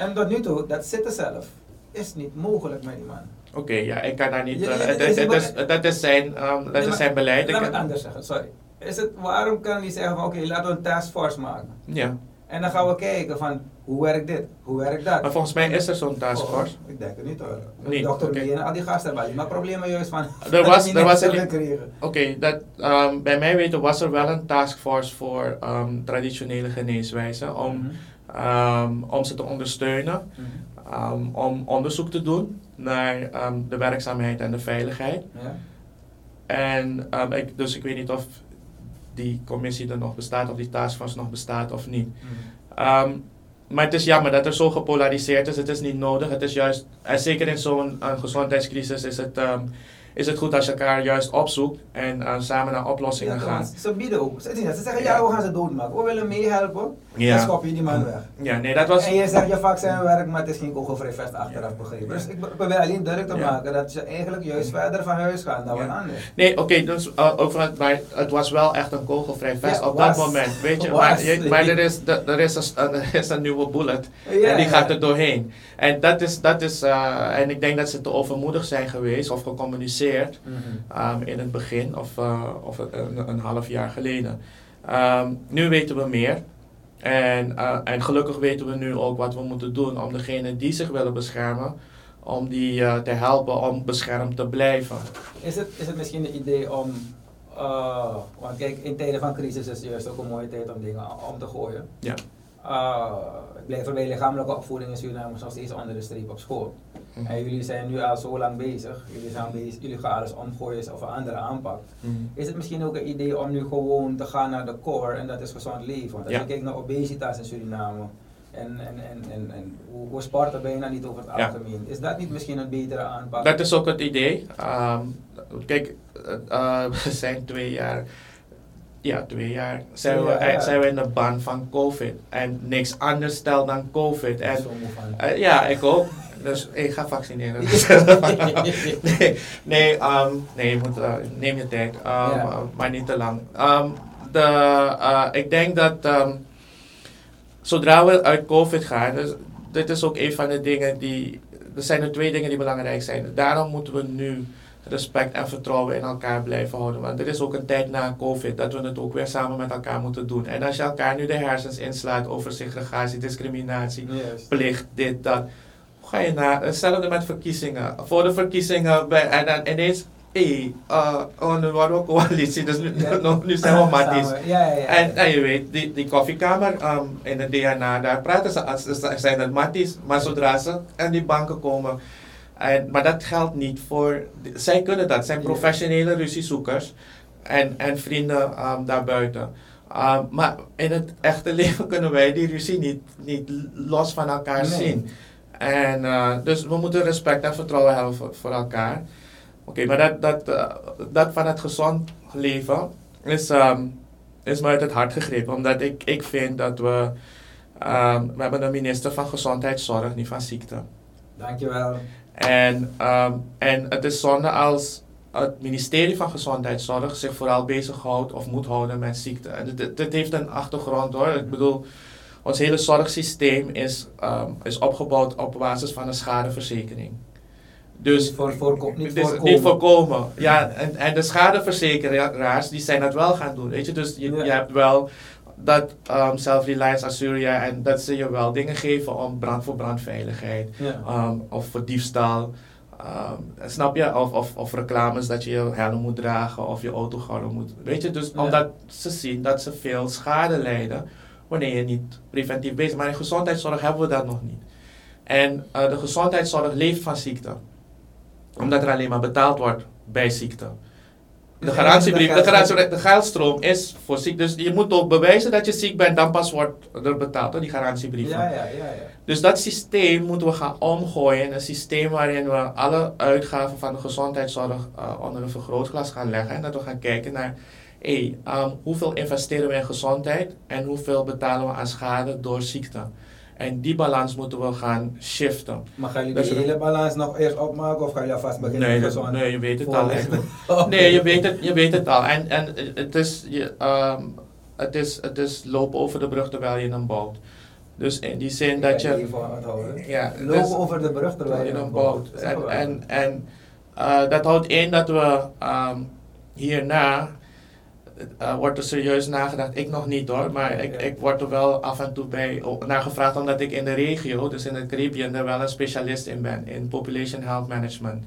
En tot nu toe, dat zitten zelf, is niet mogelijk met die man. oké, ja, ik kan daar niet. Ja, is is- dat is zijn, ehm, dat Nee, is zijn beleid. Ik Laat heb- het anders zeggen, sorry. Is het, waarom kan hij zeggen van, oké, laten we een taskforce maken. Ja, En dan gaan we kijken van, hoe werkt dit, hoe werkt dat. maar volgens mij is er zo'n taskforce. Oh, ik denk het niet hoor. Niet, Dokter en al die gasten hebben maar problemen juist van. Er was- er was. Oké, dat ehm, bij mij weten was er wel een taskforce voor ehm, traditionele geneeswijzen om, Mhm. Ehm, om ze te ondersteunen, Mhm. ehm, om onderzoek te doen naar ehm, de werkzaamheid en de veiligheid. Ja. En ik, dus ik weet niet of die commissie er nog bestaat, of die taskforce nog bestaat of niet. Mhm. Maar het is jammer dat er zo gepolariseerd is. Het is niet nodig. Het is juist, en zeker in zo'n eh, gezondheidscrisis is het, is het goed als je elkaar juist opzoekt en eh, samen naar oplossingen Ja, gaat. ze bieden ook. Ze, ze zeggen Ja. ja, we gaan ze doodmaken. We willen meehelpen. Ja. Dan schop je die man weg. Ja, nee, dat was. En je zegt je vaccin werkt, maar het is geen kogelvrij vest achteraf begrepen. Dus ik probeer alleen duidelijk te maken dat ze eigenlijk juist verder van huis gaan dan wat anders. Nee, oké, dus uh, over het, maar het was wel echt een kogelvrij vest op dat moment, weet je. Was. Maar, je, maar er, is, er, er is een, er is een nieuwe bullet en die gaat er doorheen. En dat is, dat is uh, en ik denk dat ze te overmoedig zijn geweest of gecommuniceerd Mhm. um, in het begin of, uh, of een, een half jaar geleden. Um, nu weten we meer. En, uh, en gelukkig weten we nu ook wat we moeten doen om degenen die zich willen beschermen, om die uh, te helpen om beschermd te blijven. Is het, is het misschien een idee om, want kijk, in tijden van crisis is het juist ook een mooie tijd om dingen om te gooien. Ja. Uh, ik blijf erbij, lichamelijke opvoeding in Suriname nog steeds onder de streep op school. Mhm. En jullie zijn nu al zo lang bezig, jullie, zijn bezig, jullie gaan alles omgooien of een andere aanpak. Mhm. Is het misschien ook een idee om nu gewoon te gaan naar de core en dat is gezond leven? Want als Ja. je kijkt naar obesitas in Suriname en, en, en, en, en hoe, hoe sporten bijna niet over het Ja. algemeen, is dat niet misschien een betere aanpak? Dat is ook het idee. Um, kijk, uh, we zijn twee jaar, ja, twee jaar zijn, we, zijn we in de ban van COVID. En niks anders stelt dan COVID. En, uh, ja, ik ook. Dus ik ga vaccineren. nee, nee, um, nee je moet, uh, neem je tijd, um, Ja. maar niet te lang. Um, de, ik denk dat zodra we uit COVID gaan, dus dit is ook een van de dingen die. Er zijn er twee dingen die belangrijk zijn. Daarom moeten we nu respect en vertrouwen in elkaar blijven houden. Want er is ook een tijd na COVID dat we het ook weer samen met elkaar moeten doen. En als je elkaar nu de hersens inslaat over segregatie, discriminatie, Juist. plicht, dit, dat. Hoe ga je naar? Hetzelfde met verkiezingen. Voor de verkiezingen bij, en dan ineens. Hé, hey, uh, we coalitie, dus nu, Ja. nu, nu zijn we matties. Ja, ja. En, en je weet, die, die koffiekamer um, in de DNA, daar praten ze als ze zijn het matties. Maar zodra ze aan die banken komen. En, maar dat geldt niet voor. Zij kunnen dat, zijn professionele ruziezoekers en, en vrienden um, daarbuiten. Um, maar in het echte leven kunnen wij die ruzie niet, niet los van elkaar Nee. zien. En uh, dus we moeten respect en vertrouwen hebben voor, voor elkaar. Oké, maar dat, dat, uh, dat van het gezond leven is, um, is me uit het hart gegrepen. Omdat ik, ik vind dat we. Um, we hebben een minister van Gezondheidszorg, niet van ziekte. Dankjewel. En, um, en het is zonde als het ministerie van Gezondheidszorg zich vooral bezighoudt of moet houden met ziekte. En dit, dit heeft een achtergrond hoor. Ik bedoel, ons hele zorgsysteem is, um, is opgebouwd op basis van een schadeverzekering. Dus Niet voor, niet dus voorkomen. niet voorkomen. Ja, en, en de schadeverzekeraars die zijn dat wel gaan doen. Weet je, dus je, Ja. je hebt wel dat um, Self-Reliance Assyria en dat ze je wel dingen geven om brand voor brandveiligheid. Ja. Um, of voor diefstal. Um, snap je? Of, of, of reclames dat je je helm moet dragen of je autogordel moet. Weet je, dus Ja. omdat ze zien dat ze veel schade lijden wanneer je niet preventief bezig bent. Maar in gezondheidszorg hebben we dat nog niet. En uh, de gezondheidszorg leeft van ziekte. Omdat er alleen maar betaald wordt bij ziekte. De garantiebrief, de, garantie, de geldstroom is voor ziekte. Dus je moet ook bewijzen dat je ziek bent, dan pas wordt er betaald door die garantiebrief. Ja, ja, ja, ja. Dus dat systeem moeten we gaan omgooien een systeem waarin we alle uitgaven van de gezondheidszorg uh, onder een vergrootglas gaan leggen. En dat we gaan kijken naar hey, um, hoeveel investeren we in gezondheid en hoeveel betalen we aan schade door ziekte. En die balans moeten we gaan shiften. Maar gaan jullie Dus de er- hele balans nog eerst opmaken of gaan jullie alvast beginnen Nee, met dat- nee, je weet het al. Oké. Nee, je weet het, je weet het al. En, en het, is, je, ehm, het, is, het is lopen over de brug terwijl je hem bouwt. Dus in die zin Ik dat je... Ja, Lopen dus- over de brug terwijl je in hem een bouwt. en, en eh, dat houdt in dat we ehm, hierna, eh, wordt er serieus nagedacht, ik nog niet hoor, maar ik, ik word er wel af en toe bij naar gevraagd omdat ik in de regio, dus in het Caribbean, er wel een specialist in ben, in Population Health Management.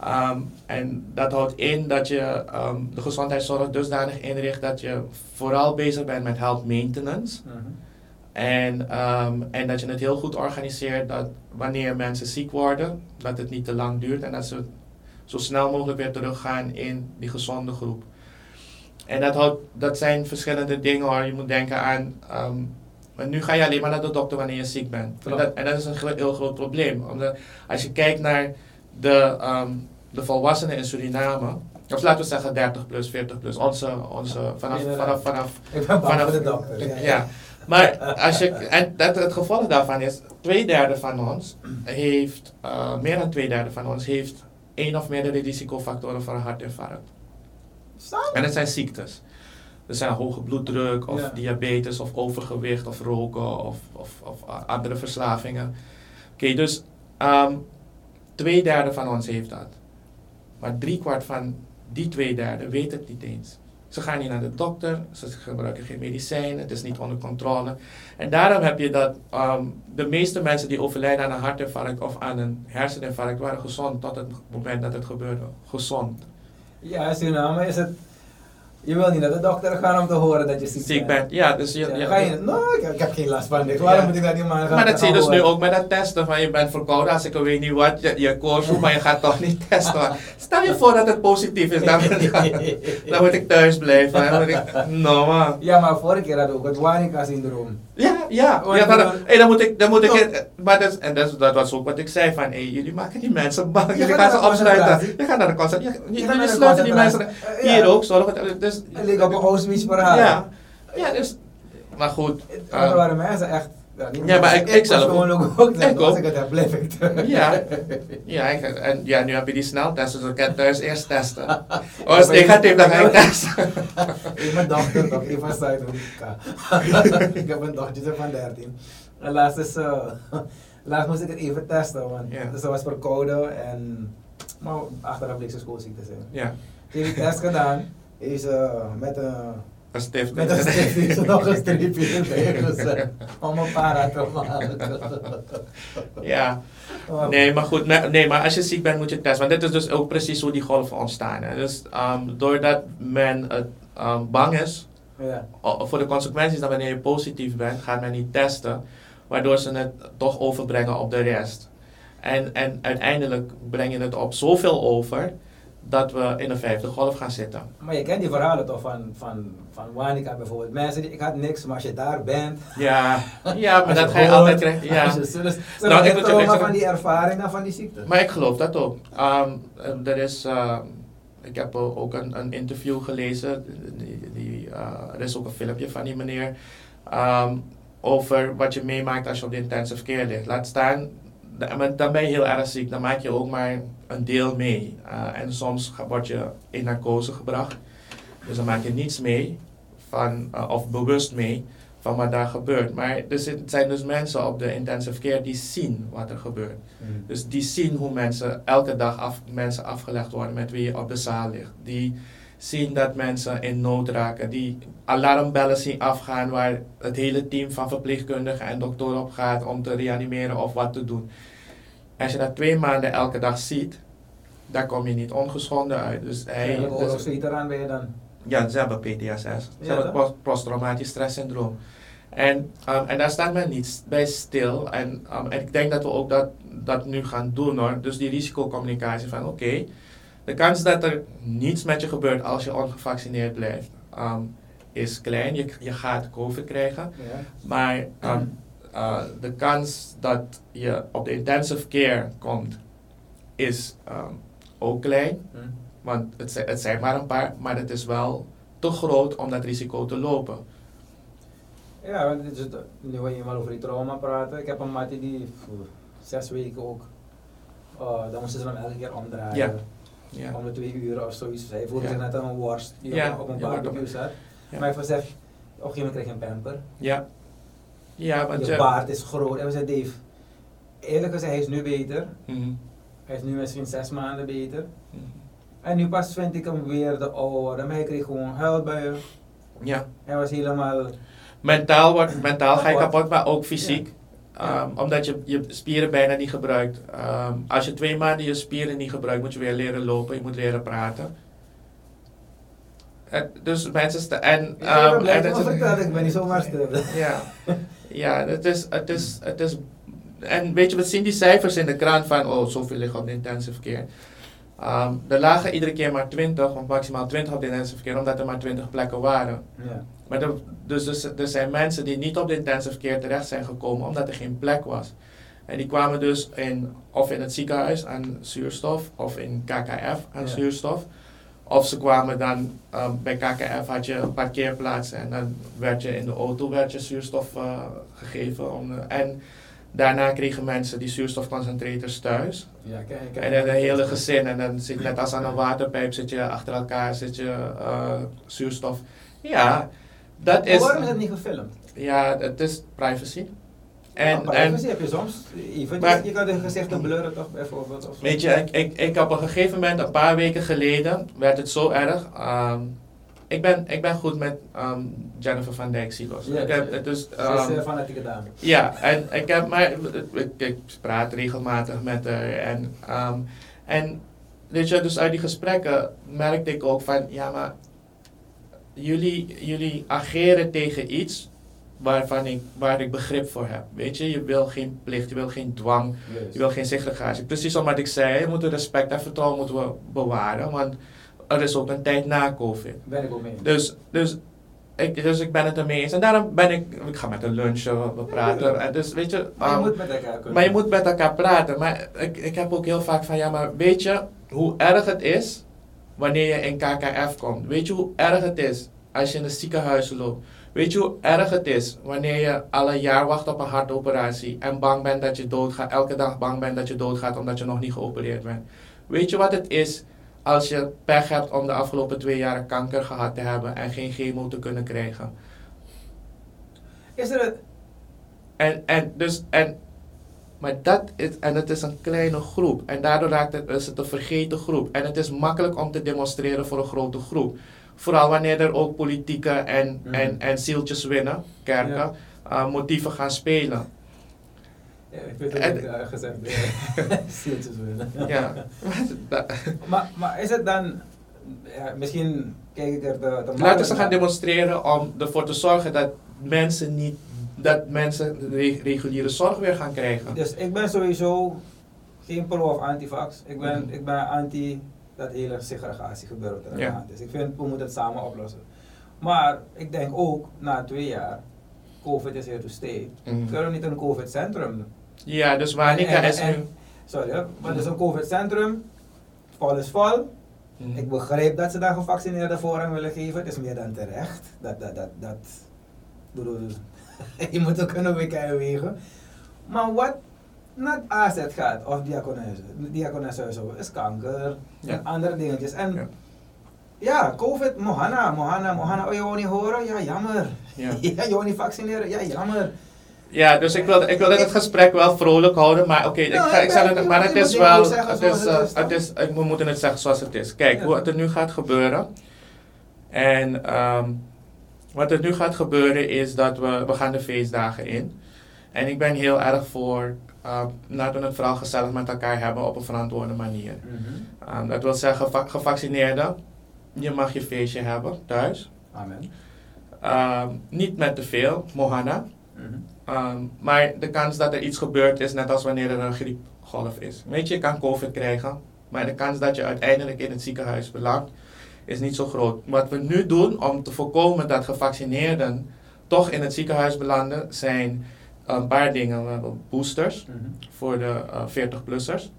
Ehm, en dat houdt in dat je ehm, de gezondheidszorg dusdanig inricht dat je vooral bezig bent met health maintenance. Mhm. En, ehm, en dat je het heel goed organiseert dat wanneer mensen ziek worden, dat het niet te lang duurt en dat ze zo snel mogelijk weer teruggaan in die gezonde groep. En dat, houdt, dat zijn verschillende dingen hoor. Je moet denken aan. ehm, maar nu ga je alleen maar naar de dokter wanneer je ziek bent. En dat, en dat is een gro- heel groot probleem. Omdat als je kijkt naar de, ehm, de volwassenen in Suriname, of laten we zeggen 30 plus, 40 plus, onze, onze vanaf, vanaf, vanaf Ik ben bang Vanaf- voor de dokter. Ja, ja. Maar als je, en dat, het gevolg daarvan is, twee derde van ons heeft, eh, meer dan twee derde van ons heeft één of meerdere risicofactoren voor een hartinfarct. En dat zijn ziektes. Er zijn hoge bloeddruk, of Ja. diabetes, of overgewicht, of roken, of, of, of andere verslavingen. Oké, dus ehm, twee derde van ons heeft dat. Maar driekwart van die twee derde weet het niet eens. Ze gaan niet naar de dokter, ze gebruiken geen medicijnen, het is niet onder controle. En daarom heb je dat ehm, de meeste mensen die overlijden aan een hartinfarct of aan een herseninfarct waren gezond tot het moment dat het gebeurde. Gezond. Ja, in Suriname is het... Je wil niet naar de dokter gaan om te horen dat je ziek, Ziek bent, ja, dus je, Ja, ja, ga je, nou, ik, ik heb geen last van niks. Waarom Ja. moet ik dat niet maar gaan Maar dat zie je dus nu ook met dat testen van je bent verkouden als ik weet niet wat, je, je koorts, maar je gaat toch niet testen. Stel je voor dat het positief is, dan, dan moet ik thuis blijven. Dan moet ik, no man. Ja, maar vorige keer hadden we ook het Wanika-syndroom. Ja, ja. Oh, ja bedoel- hey, dan moet ik, dan moet ik, in- maar dat, en dat, dat was ook wat ik zei van, hey, jullie maken die mensen bang. Je Jullie gaan ze opsluiten. Je gaat naar de concert. Je, jullie sluiten die mensen. Eh, Hier ook, zorg dat, dus, Het leek op een Auschwitz verhaal. ja. Ja, dus, maar goed. Er eh, waren mensen echt... Ja, maar ik- ik zelf ook. ook. Ik Als ook. ik het heb, blijf ik. Ja, ja, ik- en ja, nu heb je die sneltesten, dus ik kan thuis eerst testen. Oh, als het negatief, dan ga ik testen. Ik heb mijn dochter nog even van Zuid-Afrika. ik heb een dochtertje van 13. En laatst, is, eh, laatst moest ik het even testen, want Ja. ze was verkouden en maar achteraf bleek ze schoolziek te zijn. Ja, Ze heeft die test gedaan, is uh, met een een stift. met een stift heeft ze nog een streepje erbij gezet om een para te maken. Ja, Oh. nee, maar goed, nee, maar als je ziek bent moet je testen. Want dit is dus ook precies hoe die golven ontstaan. Hè. Dus ehm, doordat men het, ehm, bang is Ja. voor de consequenties dat wanneer je positief bent, gaat men niet testen. Waardoor ze het toch overbrengen op de rest. En, en uiteindelijk breng je het op zoveel over dat we in een vijfde golf gaan zitten. Maar je kent die verhalen toch van, van, van Wanika bijvoorbeeld. Mensen die, ik had niks, maar als je daar bent, Ja, ja maar dat ga je altijd krijgen. Ja. als je zullen, ze Nou, ik trauma van die ervaring dan van die ziekte. Maar ik geloof dat ook. Ehm, er is, ehm, ik heb ook een, een interview gelezen. Die, die, eh, er is ook een filmpje van die meneer. ehm, over wat je meemaakt als je op de intensive care ligt. Laat staan, da- maar dan ben je heel erg ziek. Dan maak je ook maar een deel mee. Eh, en soms word je in narcose gebracht. Dus dan maak je niets mee. Van, eh, of bewust mee van wat daar gebeurt. Maar er zit- zijn dus mensen op de intensive care die zien wat er gebeurt. Dus die zien hoe mensen elke dag af, mensen afgelegd worden met wie je op de zaal ligt. Die zien dat mensen in nood raken. Die alarmbellen zien afgaan waar het hele team van verpleegkundigen en doktoren op gaat om te reanimeren of wat te doen. Als je dat twee maanden elke dag ziet, daar kom je niet ongeschonden uit. Dus hij, dus- oorlogsveteraan ben je dan. ja, ze hebben PTSS. Ze Ja, hebben posttraumatisch stresssyndroom. En, um, en daar staat men niet bij stil. En, um, en ik denk dat we ook dat, dat nu gaan doen hoor. Dus die risicocommunicatie van oké, de kans dat er niets met je gebeurt als je ongevaccineerd blijft, um, is klein. Je, je gaat COVID krijgen. Ja. Maar uh, de kans dat je op de intensive care komt, is um, ook klein. Hm. Want het zijn, het zijn maar een paar, maar het is wel te groot om dat risico te lopen. Ja, want is het, nu wil je eenmaal over die trauma praten. Ik heb een mattie die pff, zes weken ook, uh, dan moesten ze hem elke keer omdraaien. Ja. Ja. Om de twee uur of zoiets. Hij voelde Ja. zich net aan een worst die op, op een barbecue zat. Maar hij heeft gezegd, op een gegeven moment krijg je een pamper. Ja. Ja, want Je je... baard is groot. En we zeiden, Dave, eerlijk gezegd, hij is nu beter. Mhm. Hij is nu misschien zes maanden beter. Mhm. En nu pas vind ik hem weer de oude. Maar hij kreeg gewoon huilbuien. Ja. Hij was helemaal... Mentaal, wordt, mentaal ga je Kapot. maar ook fysiek. Ja. Um, omdat je je spieren bijna niet gebruikt. Um, als je twee maanden je spieren niet gebruikt, moet je weer leren lopen, je moet leren praten. En, dus mensen sta- en, Ik ben um, en dat ik ben niet zomaar stil. ja, ja het, is, het, is, het is. En weet je, we zien die cijfers in de krant van, oh, zoveel liggen op de intensive care. Um, er lagen iedere keer maar 20, of maximaal 20 op de intensive care, omdat er maar 20 plekken waren. Ja. Maar er, dus, dus er zijn mensen die niet op de intensive care terecht zijn gekomen omdat er geen plek was. En die kwamen dus in, of in het ziekenhuis aan zuurstof, of in KKF aan Ja. zuurstof. Of ze kwamen dan, um, bij KKF had je een parkeerplaats en dan werd je in de auto werd je zuurstof eh, gegeven. Om, de- en daarna kregen mensen die zuurstofconcentrators thuis. Ja, kijk, kijk. En dan een hele gezin en dan zit net als aan een waterpijp zit je achter elkaar, zit je eh, zuurstof. Ja, dat Maar is... waarom is het niet gefilmd? Ja, het is privacy. En, maar en heb je soms. Maar- je kan de gezichten blurren toch bijvoorbeeld? Of weet je, ik, ik, ik heb op een gegeven moment, een paar weken geleden, werd het zo erg. ehm, ik, ben, ik ben goed met ehm, Jennifer van Dijk Silos. Ja, ik heb, dus, Ze is ehm, een fanatieke dame. Ja, en ik heb maar ik, ik praat regelmatig met haar en, en weet je, dus uit die gesprekken merkte ik ook van ja, maar jullie, jullie ageren tegen iets waarvan ik, waar ik begrip voor heb. Weet je, je wil geen plicht, je wil geen dwang, je wil geen segregatie. Precies wat ik zei, we moeten respect en vertrouwen moeten we bewaren, want er is ook een tijd na COVID. Ben ik ook mee. Dus, dus, ik, dus ik ben het ermee eens. En daarom ben ik, ik ga met een lunchen, we praten. En dus weet je, Maar je moet met elkaar kunnen. maar je moet met elkaar praten. Maar ik, ik heb ook heel vaak van, ja, maar weet je hoe erg het is wanneer je in KKF komt? Weet je hoe erg het is als je in de ziekenhuis loopt? Weet je hoe erg het is wanneer je al een jaar wacht op een hartoperatie en bang bent dat je doodgaat, elke dag bang bent dat je doodgaat omdat je nog niet geopereerd bent? Weet je wat het is als je pech hebt om de afgelopen twee jaar kanker gehad te hebben en geen chemo te kunnen krijgen? Is er een... En, en dus, en, maar dat is, en het is een kleine groep. En daardoor raakt het, is het een vergeten groep. En het is makkelijk om te demonstreren voor een grote groep. Vooral wanneer er ook politieke en, Mhm. en, en zieltjes winnen, kerken, Ja. uh, motieven gaan spelen. Ja, ik weet het niet uh, gezegd. ja. Zieltjes willen. Ja. Maar, maar is het dan... Ja, misschien kijk ik er te, te Laten ze gaan demonstreren om ervoor te zorgen dat mensen niet, dat mensen de re- reguliere zorg weer gaan krijgen. Dus ik ben sowieso geen pro of antivax. Ik ben, Mhm. ik ben anti dat hele segregatie gebeuren wat er Ja. is. Ik vind we moeten het samen oplossen. Maar ik denk ook na twee jaar, COVID is here to stay. Mhm. Kunnen we niet een COVID-centrum doen? Ja, dus Manika En- is en- nu... Sorry, maar het is een COVID-centrum. Vol is vol. Mhm. Ik begrijp dat ze daar gevaccineerden voorrang willen geven. Het is meer dan terecht. Dat, dat, dat, dat. bedoel, je moet ook kunnen wegen. Maar wat naar AZ gaat, of diakonessen, diakonessenhuizen, is kanker Ja. en andere dingetjes. En Ja. ja, COVID, Mohana, Mohana, Mohana, oh je wou niet horen? Ja, jammer. Ja. Ja, je wou niet vaccineren? Ja, jammer. Ja, dus ik wilde, ik wilde het gesprek wel vrolijk houden, maar oké, ik, Nou, ga- ik zal het, maar het is wel, het zoals is, het eh, is, het is, ik, we moeten het zeggen zoals het is. Kijk, hoe het er nu gaat gebeuren, en ehm, wat er nu gaat gebeuren is dat we, we gaan de feestdagen in. En ik ben heel erg voor, uh, laten we het vooral gezellig met elkaar hebben op een verantwoorde manier. Um, dat wil zeggen, va- gevaccineerden, je mag je feestje hebben thuis. Amen. Um, niet met te veel, Mohana. Um, maar de kans dat er iets gebeurt is net als wanneer er een griepgolf is. Weet je, je kan COVID krijgen, maar de kans dat je uiteindelijk in het ziekenhuis belandt is niet zo groot. Wat we nu doen om te voorkomen dat gevaccineerden toch in het ziekenhuis belanden, zijn een paar dingen. We hebben boosters voor de 40-plussers.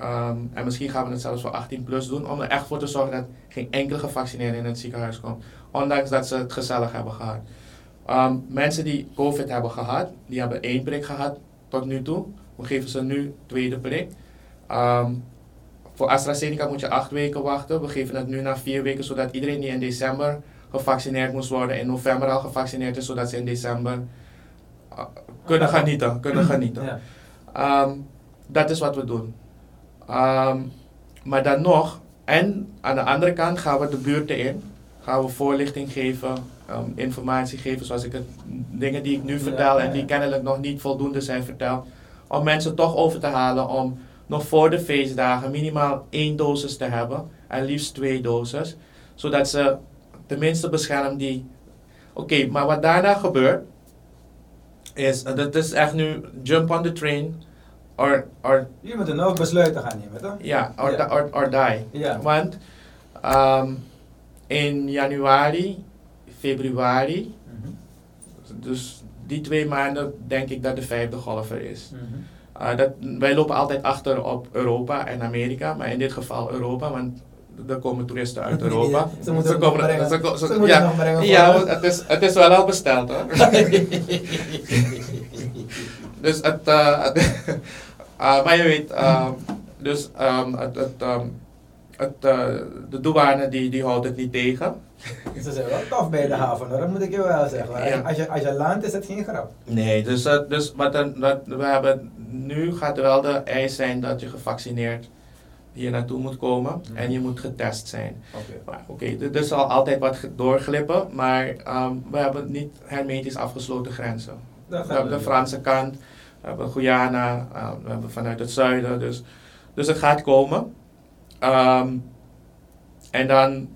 Um, en misschien gaan we het zelfs voor 18 plus doen, om er echt voor te zorgen dat geen enkele gevaccineerde in het ziekenhuis komt. Ondanks dat ze het gezellig hebben gehad. Um, mensen die COVID hebben gehad, die hebben één prik gehad tot nu toe. We geven ze nu tweede prik. Um, voor AstraZeneca moet je acht weken wachten. We geven het nu na vier weken, zodat iedereen die in december gevaccineerd moest worden, in november al gevaccineerd is, zodat ze in december uh, kunnen genieten. Kunnen genieten. Ja. Um, dat is wat we doen. Um, maar dan nog, en aan de andere kant gaan we de buurten in. Gaan we voorlichting geven, um, informatie geven, zoals ik het, dingen die ik nu vertel en die kennelijk nog niet voldoende zijn verteld. Om mensen toch over te halen om nog voor de feestdagen minimaal één dosis te hebben. En liefst twee doses. Zodat ze tenminste beschermen die... Oké, maar wat daarna gebeurt, is, en dat is echt nu jump on the train, or, or Jullie moeten nog besluiten gaan nemen, toch? ja, or, or die. Want ehm, in januari, februari, Mhm. dus die twee maanden denk ik dat de vijfde golf er is. Mhm. Uh, dat, wij lopen altijd achter op Europa en Amerika, maar in dit geval Europa, want er komen toeristen uit Europa. Ze moeten het nog brengen. ze Ze ze- ja, nog brengen ja, het is, het is wel al besteld hoor. Dus het, het- ah, maar je weet, ehm, dus ehm, het, het, ehm, het, eh, de douane die, die houdt het niet tegen. Ze zijn wel tof bij de haven, hoor. dat moet ik je wel zeggen. Ja. Als, je, als je landt is het geen grap. Nee, dus, dus wat dan, dat, we hebben, nu gaat er wel de eis zijn dat je gevaccineerd hier naartoe moet komen Mhm. en je moet getest zijn. Oké. Maar Oké, er- zal altijd wat doorglippen, maar ehm, we hebben niet hermetisch afgesloten grenzen. We hebben de Franse kant, we hebben Guyana, uh, we hebben vanuit het zuiden. Dus, dus het gaat komen. Ehm, en dan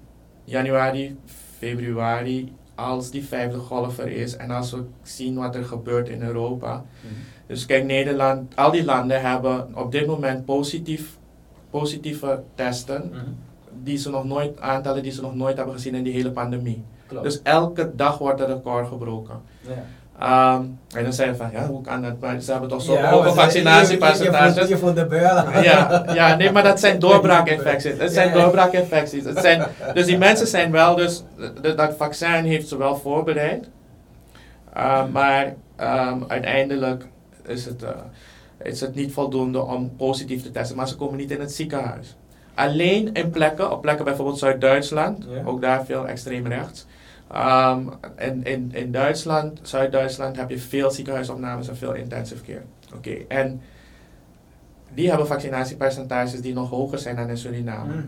januari, februari, als die vijfde golf er is en als we zien wat er gebeurt in Europa. Mhm. Dus kijk, Nederland, al die landen hebben op dit moment positief, positieve testen. Mhm. Die ze nog nooit, aantallen die ze nog nooit hebben gezien in die hele pandemie. Klopt. Dus elke dag wordt er een record gebroken. ja. Ehm, en dan zeggen van, ja, hoe kan dat? Maar ze hebben toch zo'n Ja, hoge ze- je- de beulen. Ja, ja, nee, maar dat zijn doorbraakinfecties. Het zijn Ja, ja. doorbraakinfecties. Het zijn, dus die mensen zijn wel, dus de- dat vaccin heeft ze wel voorbereid. Ehm, maar ehm, uiteindelijk is het, eh, is het niet voldoende om positief te testen. Maar ze komen niet in het ziekenhuis. Alleen in plekken, op plekken bijvoorbeeld Zuid-Duitsland, Ja. ook daar veel extreem rechts. Ehm, en in, in Duitsland, Zuid-Duitsland, heb je veel ziekenhuisopnames en veel intensive care. Oké, en die hebben vaccinatiepercentages die nog hoger zijn dan in Suriname. Mhm.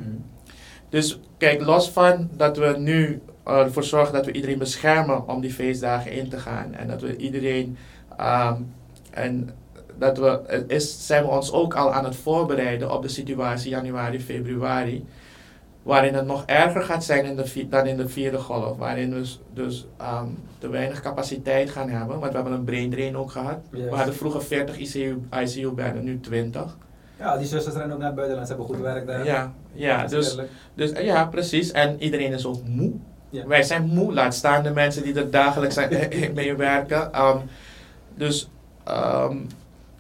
Dus kijk, los van dat we nu ervoor zorgen dat we iedereen beschermen om die feestdagen in te gaan. En dat we iedereen. ehm, en dat we, is, zijn we ons ook al aan het voorbereiden op de situatie januari, februari. Waarin het nog erger gaat zijn in de, dan in de vierde golf. Waarin we dus, dus te weinig capaciteit gaan hebben. Want we hebben een brain drain ook gehad. Yes. We hadden vroeger 40 ICU, ICU bedden, nu 20. Ja, die zusters rennen ook naar het buitenland, ze hebben goed werk daar. Ja, ja dus, dus eh, ja, precies. En iedereen is ook moe. Ja. Wij zijn moe, laat staan de mensen die er dagelijks zijn, mee werken. Ehm, dus ehm,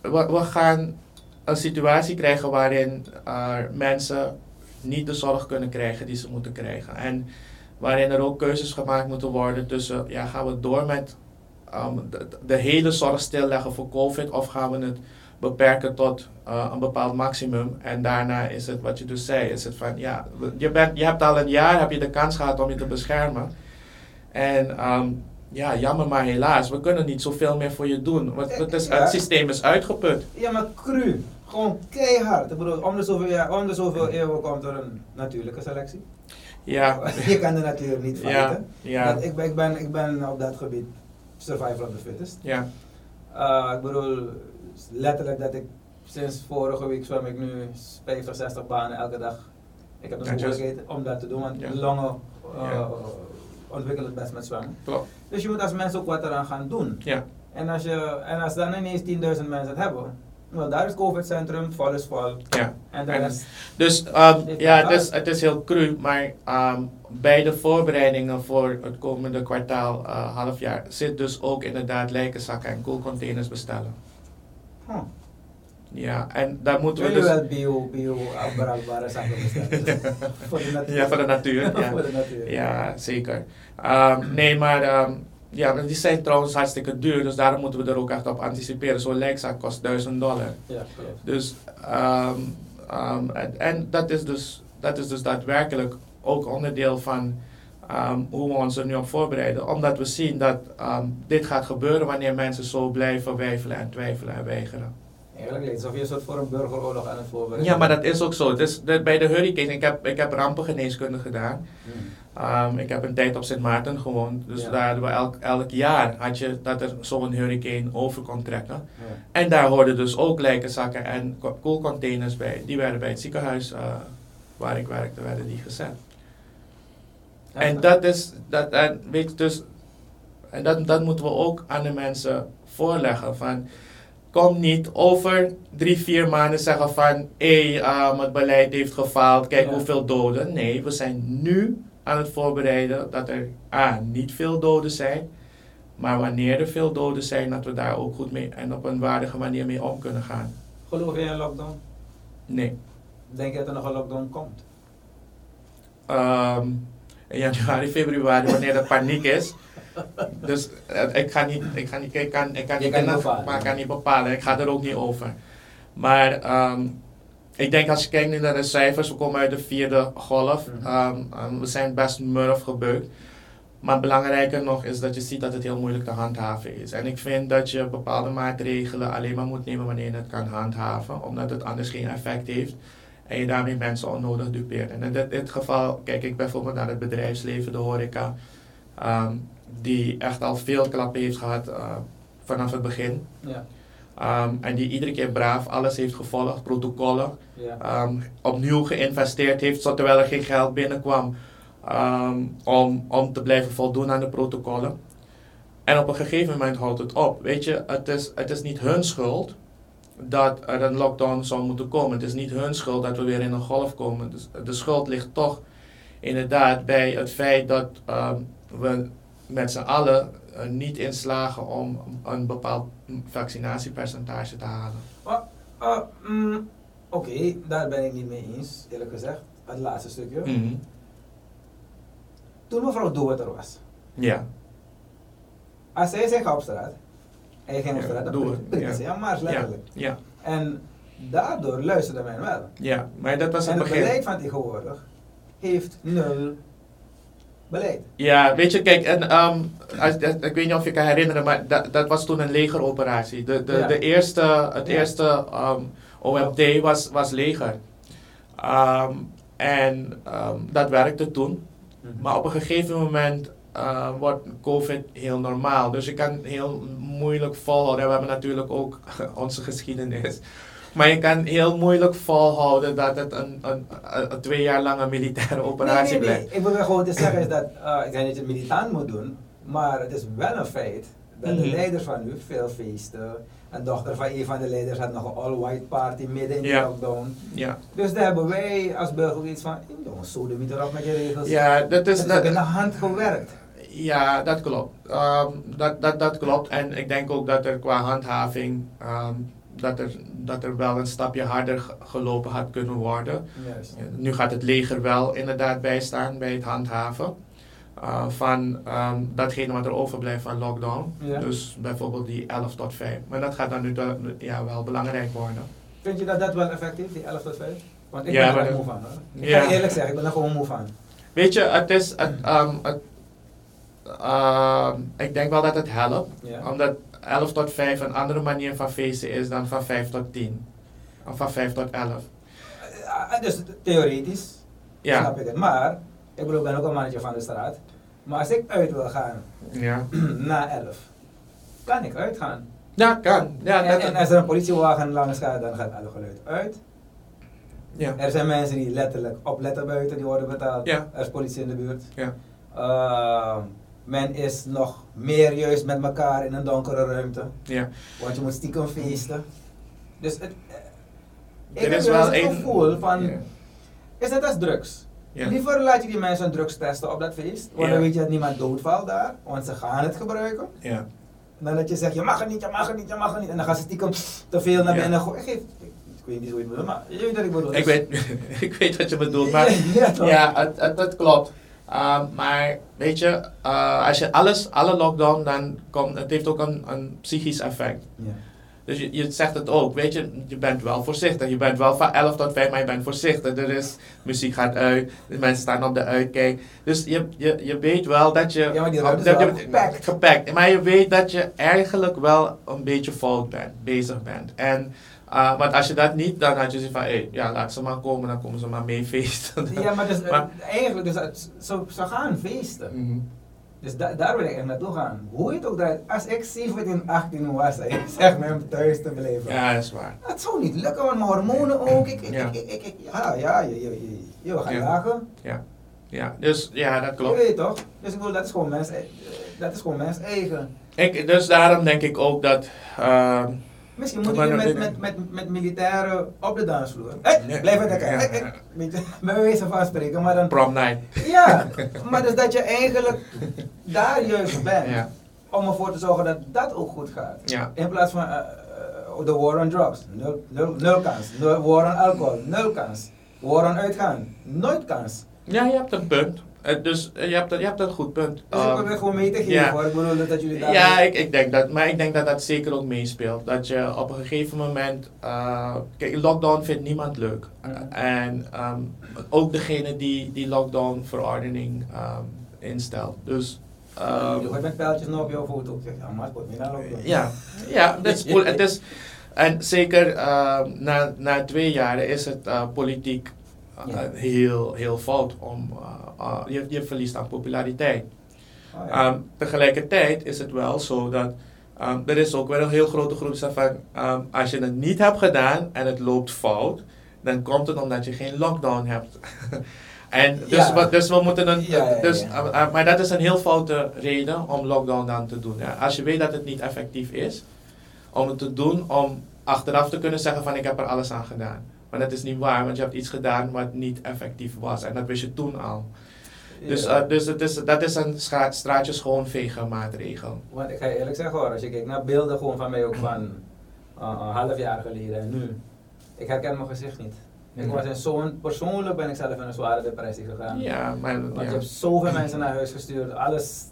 we, gaan een situatie krijgen waarin eh, mensen niet de zorg kunnen krijgen die ze moeten krijgen. En waarin er ook keuzes gemaakt moeten worden tussen, ja, gaan we door met ehm, de, hele zorg stilleggen voor COVID of gaan we het beperken tot eh, een bepaald maximum. En daarna is het wat je dus zei, is het van ja, je, bent, je hebt al een jaar heb je de kans gehad om je te beschermen. En ehm, ja, jammer maar helaas, we kunnen niet zoveel meer voor je doen. Want het, is, Ja. het systeem is uitgeput. Ja, maar cru. Gewoon keihard. Ik bedoel, om de zoveel, jaar, om de zoveel eeuwen komt er een natuurlijke selectie. Ja, Je kan de natuur niet ja, fighten. ja, ik, ben, ik, ben, ik ben op dat gebied survival of the fittest. ja, Uh, ik bedoel, letterlijk dat ik sinds vorige week zwem ik nu 50, 60 banen elke dag. Ik heb de mogelijkheid om dat te doen, want Ja. longen uh, Ja. ontwikkelen het best met zwemmen. klopt. Dus je moet als mensen ook wat eraan gaan doen. Ja, En als, je, en als dan ineens 10.000 mensen het hebben, nou, daar is COVID-centrum, vol is vol. ja. En de En- rest, Dus ehm, ja, het is, het is heel cru, maar ehm, bij de voorbereidingen voor het komende kwartaal, eh half jaar, zit dus ook inderdaad lijkenzakken en koelcontainers bestellen. huh. Ja, en daar moeten we dus... wel bio, bio zaken bestellen? voor de natuur. Ja, voor de natuur. Ja, voor de natuur. ja zeker. Ehm, nee, maar ehm, ja, die zijn trouwens hartstikke duur, dus daarom moeten we er ook echt op anticiperen. Zo'n lijkzaak kost 1000 dollar. Ja, klopt. Dus, ehm, en, en dat, is dus, dat is dus daadwerkelijk ook onderdeel van hoe we ons er nu op voorbereiden. Omdat we zien dat dit gaat gebeuren wanneer mensen zo blijven weifelen en twijfelen en weigeren. Eigenlijk lijkt het alsof je een soort voor een burgeroorlog aan het voorbereiden Ja, maar dat is ook zo. Het is, bij de hurricane, ik heb, ik heb rampengeneeskunde gedaan. Hmm. Ehm, ik heb een tijd op Sint Maarten gewoond. Dus Ja. daar hadden we elk, elk jaar had je dat er zo'n hurricane over kon trekken. Ja. En daar hoorden dus ook lijkenzakken en ko- koelcontainers bij. Die werden bij het ziekenhuis eh, waar ik werkte, werden die gezet. En dat is, dat, en weet je, dus, en dat, dat moeten we ook aan de mensen voorleggen. Van, kom niet over drie, vier maanden zeggen van, hé, het beleid heeft gefaald, kijk Ja. hoeveel doden. Nee, we zijn nu aan het voorbereiden dat er A, niet veel doden zijn. Maar wanneer er veel doden zijn, dat we daar ook goed mee en op een waardige manier mee om kunnen gaan. Geloof je in een lockdown? Nee. Denk je dat er nog een lockdown komt? Ehm, in januari, februari, wanneer er paniek is. Dus eh, ik ga niet, ik ga niet, ik kan, ik kan niet, kan bepalen. maar ik kan niet bepalen. Ik ga er ook niet over. Maar ehm, ik denk als je kijkt nu naar de cijfers, we komen uit de vierde golf. Mhm. Ehm, ehm, we zijn best murf gebeukt. Maar belangrijker nog is dat je ziet dat het heel moeilijk te handhaven is. En ik vind dat je bepaalde maatregelen alleen maar moet nemen wanneer je het kan handhaven, omdat het anders geen effect heeft. En je daarmee mensen onnodig dupeert. En in dit, dit geval kijk ik bijvoorbeeld naar het bedrijfsleven, de horeca, die echt al veel klappen heeft gehad eh, vanaf het begin. Ja. Ehm, en die iedere keer braaf alles heeft gevolgd, protocollen, Ja. ehm, opnieuw geïnvesteerd heeft, terwijl er geen geld binnenkwam, ehm, om, om te blijven voldoen aan de protocollen. En op een gegeven moment houdt het op. Weet je, het is, het is niet hun schuld dat er een lockdown zou moeten komen. Het is niet hun schuld dat we weer in een golf komen. Dus de schuld ligt toch inderdaad bij het feit dat we met z'n allen er niet in slagen om een bepaald vaccinatiepercentage te halen. Ah, mm, Oké, daar ben ik niet mee eens, eerlijk gezegd. Het laatste stukje. Mhm. Toen mevrouw Doet er was, Ja. als zij ga op straat, en je ging op straat, dan doe prikte het, ze, letterlijk. ja, En daardoor luisterde men wel. ja, maar dat was en het het begin. beleid van tegenwoordig heeft nul beleid. Ja, weet je, kijk, en, ehm, als, dat- ik weet niet of je kan herinneren, maar dat, dat was toen een legeroperatie. De, de, Ja. de eerste, het Ja. eerste ehm, OMT was, was leger. Ehm, en ehm, dat werkte toen. Maar op een gegeven moment eh, wordt COVID heel normaal. Dus je kan heel moeilijk volhouden. En we hebben natuurlijk ook onze geschiedenis. Maar je kan heel moeilijk volhouden dat het een, een, een, een twee jaar lange militaire operatie nee, nee, nee. blijft. Ik wil gewoon te zeggen is dat, uh, ik zeg niet dat je militant moet doen, maar het is wel een feit dat de Mhm. leiders van nu veel feesten. Een dochter van een van de leiders had nog een all-white party midden in de lockdown. Ja, Dus daar hebben wij als burger iets van, jongens, zo de erop met je regels. ja dat is... Dat, is in de hand gewerkt. Ja, dat klopt. Ehm, dat, dat, dat klopt. En ik denk ook dat er qua handhaving, ehm, dat, er, dat er wel een stapje harder ge- gelopen had kunnen worden. Nu gaat het leger wel inderdaad bijstaan bij het handhaven eh, van ehm, datgene wat er overblijft van lockdown. Ja. Dus bijvoorbeeld die 11 tot 5. Maar dat gaat dan nu ja, wel belangrijk worden. Vind je dat dat wel effectief, die 11 tot 5? Want ik Ja, ben er moe van hoor. Ik Ja. ga je eerlijk zeggen, ik ben er gewoon moe van. Weet je, het is, het, ehm, het, ehm, ik denk wel dat het helpt. Omdat 11 tot 5 een andere manier van feesten is dan van 5 tot 10. Of van 5 tot 11. Uh, dus theoretisch Ja. snap ik het. Maar, ik bedoel, ik ben ook een mannetje van de straat. Maar als ik uit wil gaan Ja. na 11, kan ik uitgaan. Ja, kan. Ja, en als er een politiewagen langs gaat, dan gaat alle geluid uit. ja. Er zijn mensen die letterlijk opletten buiten, die worden betaald. Ja. Er is politie in de buurt. Ja. Uh, men is nog meer juist met elkaar in een donkere ruimte. ja. Want je moet stiekem feesten. Dus het, eh, ik Er heb is wel wel het gevoel van, Ja. is net als drugs. Ja. Liever laat je die mensen drugs testen op dat feest, want dan weet je dat niemand doodvalt daar, want ze gaan het gebruiken. Ja. Dan dat je zegt, je mag het niet, je mag het niet, je mag het niet. En dan gaan ze stiekem te veel naar binnen gooien. Ik, geef- ik, weet niet hoe je het bedoelt, maar je weet wat ik bedoel. Ik, weet, ik weet wat je bedoelt, maar ja, het klopt. Um, maar weet je, uh, als je alles, alle lockdown, dan komt het heeft ook een, een psychisch effect. Ja. Dus je, je zegt het ook, weet je, je bent wel voorzichtig. Je bent wel van 11 tot 5, maar je bent voorzichtig. Er is, muziek gaat uit, de mensen staan op de uitkijk. Dus je, je, je weet wel dat je... Ja, maar die ruimte is wel gepakt. gepakt. Maar je weet dat je eigenlijk wel een beetje fout bent, bezig bent. En, uh, want als je dat niet, dan had je zoiets van, hey, ja, laat ze maar komen, dan komen ze maar mee feesten. Ja, maar, dus, Maar- eigenlijk, dus, het- zo, ze gaan feesten. Mhm. Dus da- daar wil ik echt naartoe gaan. Hoe je het ook draait, als ik 17, 18 was je zegt me om thuis te blijven. Ja, dat is waar. Dat zou niet lukken, want mijn hormonen ook. Ik, ik, Ja. ik, ik, ik- ja, ja, je, je, je, je gaat Ja. lagen. Ja, dus ja, dat Je klopt. weet toch? Dus ik bedoel, dat is gewoon mens, eh, dat is gewoon mens eigen. Ik, dus daarom denk ik ook dat... ehm, Misschien moet je met, dit- met, met, met militairen op de dansvloer. Ja. blijf even kijken. Ja. Hey, je, Bij wijze van spreken, maar dan... prom night. Ja, maar dus dat je eigenlijk daar juist bent. Ja. Om ervoor te zorgen dat dat ook goed gaat. Ja. In plaats van eh, eh, de war on drugs. Nul, nul, nul kans. Nul, war on alcohol. Nul kans. War on uitgaan. Nooit kans. Ja, je hebt een punt. Eh, dus eh, je, hebt, een- je hebt een goed punt. Dus ik Ehm, probeer gewoon mee te geven ja. hoor. Ik bedoel dat- dat jullie daar... Ja, ik, ik denk dat, maar ik denk dat dat zeker ook meespeelt. Dat je op een gegeven moment, eh, kijk, lockdown vindt niemand leuk. En ehm, ook degene die die lockdown verordening ehm, instelt. Dus je hoort met pijltjes nog op jouw foto. Ik zeg, ja, maar het wordt niet naar lopen. ja, ja dat is cool. Het is, en zeker na, na twee jaren is het politiek Ja. heel, heel fout. Om, eh, eh, je, je verliest aan populariteit. Oh, ja. Ehm, tegelijkertijd is het wel zo dat ehm, er is ook wel een heel grote groep die zegt van ehm, als je het niet hebt gedaan en het loopt fout, dan komt het omdat je geen lockdown hebt. en dus, Ja. wat, dus we moeten een, Ja, dus, ja. eh, eh, maar dat is een heel foute reden om lockdown dan te doen. Ja. Als je weet dat het niet effectief is, om het te doen om achteraf te kunnen zeggen van ik heb er alles aan gedaan. Maar dat is niet waar, want je hebt iets gedaan wat niet effectief was en dat wist je toen al. Dus, eh, dus het is, dat is een stra straatje schoonvegen maatregel. Want ik ga je eerlijk zeggen hoor, als je kijkt naar beelden gewoon van mij ook van uh, een half jaar geleden en nu. Ik herken mijn gezicht niet. Ik was in zo'n, persoonlijk ben ik zelf in een zware depressie gegaan. Ja, maar Want ja. je hebt zoveel mensen naar huis gestuurd, alles.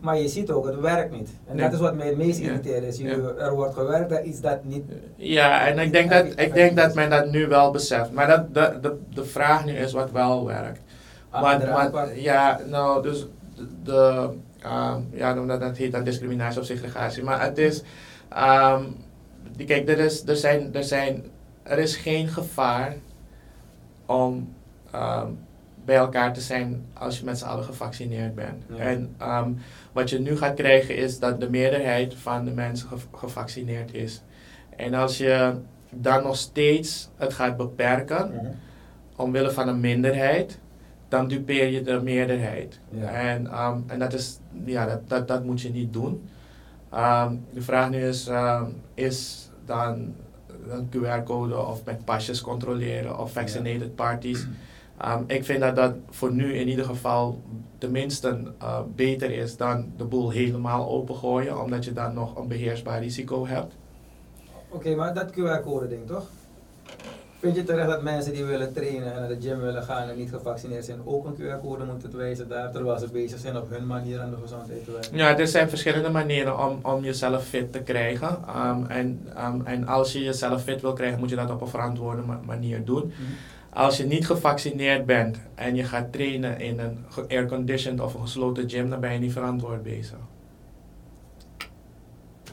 Maar je ziet ook, het werkt niet. En Nee. dat is wat mij het meest irriteert. Is, je, Ja. Er wordt gewerkt aan iets dat niet... ja, en ik denk, dat, ik denk dat men dat nu wel beseft. Maar dat, de, de, de vraag nu is wat wel werkt. want, aanpak- ja, nou, dus de, ehm, ja, omdat dat heet dan discriminatie of segregatie. Maar het is, ehm, die- kijk, er is, er, zijn, er, zijn, er is geen gevaar om ehm, bij elkaar te zijn als je met z'n allen gevaccineerd bent. Ja. En ehm, wat je nu gaat krijgen is dat de meerderheid van de mensen gev- gevaccineerd is. En als je dan nog steeds het gaat beperken, Mhm. omwille van een minderheid, dan dupeer je de meerderheid. Ja. En, ehm, en dat, is, ja, dat, dat, dat moet je niet doen. Ehm, de vraag nu is, is dan een QR-code of met pasjes controleren of vaccinated parties. Ehm, ik vind dat dat voor nu in ieder geval tenminste eh, beter is dan de boel helemaal opengooien, omdat je dan nog een beheersbaar risico hebt. Oké, maar dat QR-code ding toch? Vind je terecht dat mensen die willen trainen en naar de gym willen gaan en niet gevaccineerd zijn ook een QR-code moeten wijzen daar terwijl ze bezig zijn op hun manier aan de gezondheid te werken? Ja, er zijn verschillende manieren om, om jezelf fit te krijgen. Ehm, en, ehm, en als je jezelf fit wil krijgen, moet je dat op een verantwoorde ma- manier doen. Mhm. Als je niet gevaccineerd bent en je gaat trainen in een airconditioned of een gesloten gym, dan ben je niet verantwoord bezig.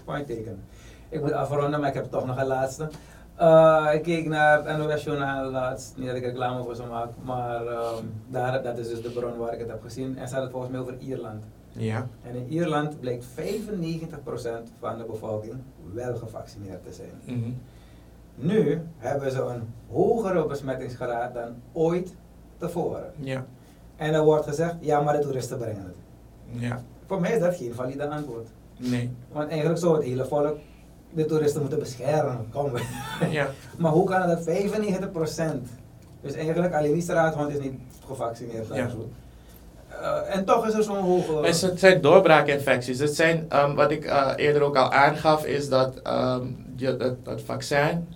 Point taken. Ik moet afronden, maar ik heb toch nog een laatste. Eh, ik keek naar het NOS Journaal laatst, niet dat ik reclame voor ze maak, maar ehm, daar, dat is dus de bron waar ik het heb gezien. En had het volgens mij over Ierland. Ja. En in Ierland blijkt 95% van de bevolking wel gevaccineerd te zijn. Mhm. Nu hebben ze een hogere besmettingsgraad dan ooit tevoren. Ja. En er wordt gezegd, ja maar de toeristen brengen het. Ja. Voor mij is dat geen valide antwoord. Nee. Want eigenlijk zou het hele volk de toeristen moeten beschermen. Kom. Ja. maar hoe kan het dat 95%? Dus eigenlijk alleen die straathond is niet gevaccineerd. Ja. Eh, en toch is er zo'n hoge... Het zijn- het zijn doorbraakinfecties. Het zijn, ehm, wat ik eh, eerder ook al aangaf, is dat ehm, je, dat vaccin,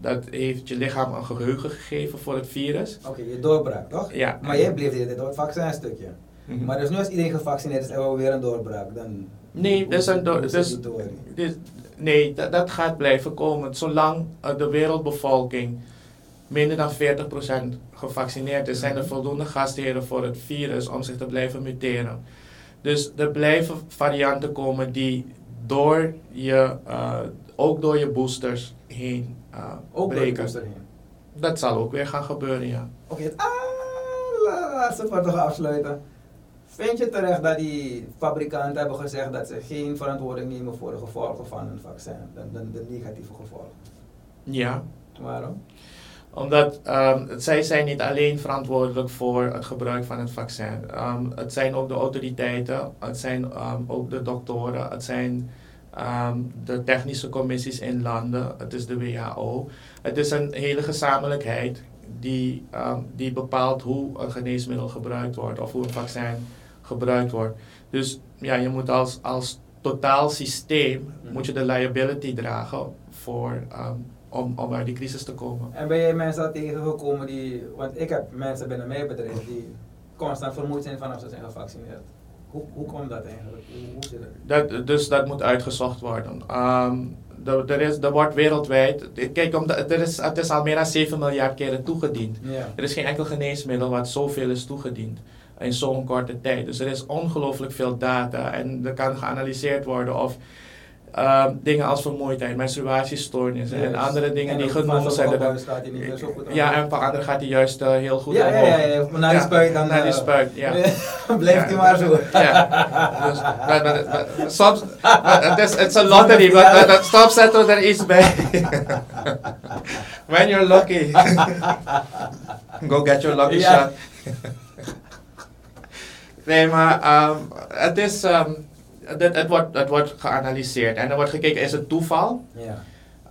dat heeft je lichaam een geheugen gegeven voor het virus. Oké, je doorbraak toch? Ja. Maar jij bleef de hele tijd op het vaccinstukje. Mhm. Maar dus nu als iedereen gevaccineerd is en we weer een doorbraak, dan... Nee, hoe dus een door- dus- door? Dit- nee, dat, dat gaat blijven komen. Zolang eh, de wereldbevolking minder dan 40% gevaccineerd is, zijn er voldoende gastheren voor het virus om zich te blijven muteren. Dus er blijven varianten komen die door je, eh, ook door je boosters heen eh, Ook breken. Dat zal ook weer gaan gebeuren, ja. Oké, het allerlaatste voor te afsluiten. Vind je terecht dat die fabrikanten hebben gezegd dat ze geen verantwoording nemen voor de gevolgen van een vaccin? De, de, de negatieve gevolgen. Ja, Waarom? Omdat ehm, zij zijn niet alleen verantwoordelijk voor het gebruik van het vaccin. Ehm, het zijn ook de autoriteiten, het zijn ehm, ook de doktoren, het zijn ehm, de technische commissies in landen, het is de WHO. Het is een hele gezamenlijkheid die, ehm, die bepaalt hoe een geneesmiddel gebruikt wordt of hoe een vaccin gebruikt wordt. Dus ja, je moet als, als totaal systeem Mhm. moet je de liability dragen voor, ehm, om, om uit die crisis te komen. En ben jij mensen al tegengekomen die, want ik heb mensen binnen mijn bedrijf die constant vermoeid zijn vanaf ze zijn gevaccineerd. Hoe, hoe komt dat eigenlijk? Hoe, hoe zit het? Dat, dus dat moet uitgezocht worden. Ehm, er, er, is, er wordt wereldwijd, kijk, omdat, er is, het is al meer dan 7 miljard keren toegediend. Er is geen enkel geneesmiddel wat zoveel is toegediend in zo'n korte tijd. Dus er is ongelooflijk veel data en er kan geanalyseerd worden of ehm, dingen als vermoeidheid, menstruatiestoornissen en Yes. andere dingen En die van genoemd zijn. gebouwen gaat die niet meer zo goed ja, en voor anderen gaat hij juist eh, heel goed Ja, ja, omhoog. ja, ja, maar naar die Ja, spuit dan, Naar die eh, spuit, ja. Blijft hij maar zo. Ja, dus, maar, maar, maar, soms, maar het is it's a lottery, maar soms zetten we er iets bij. When you're lucky. Go get your lucky Ja. shot. nee, maar ehm, het is, ehm, het, het, wordt, het wordt geanalyseerd en er wordt gekeken, is het toeval? Ja.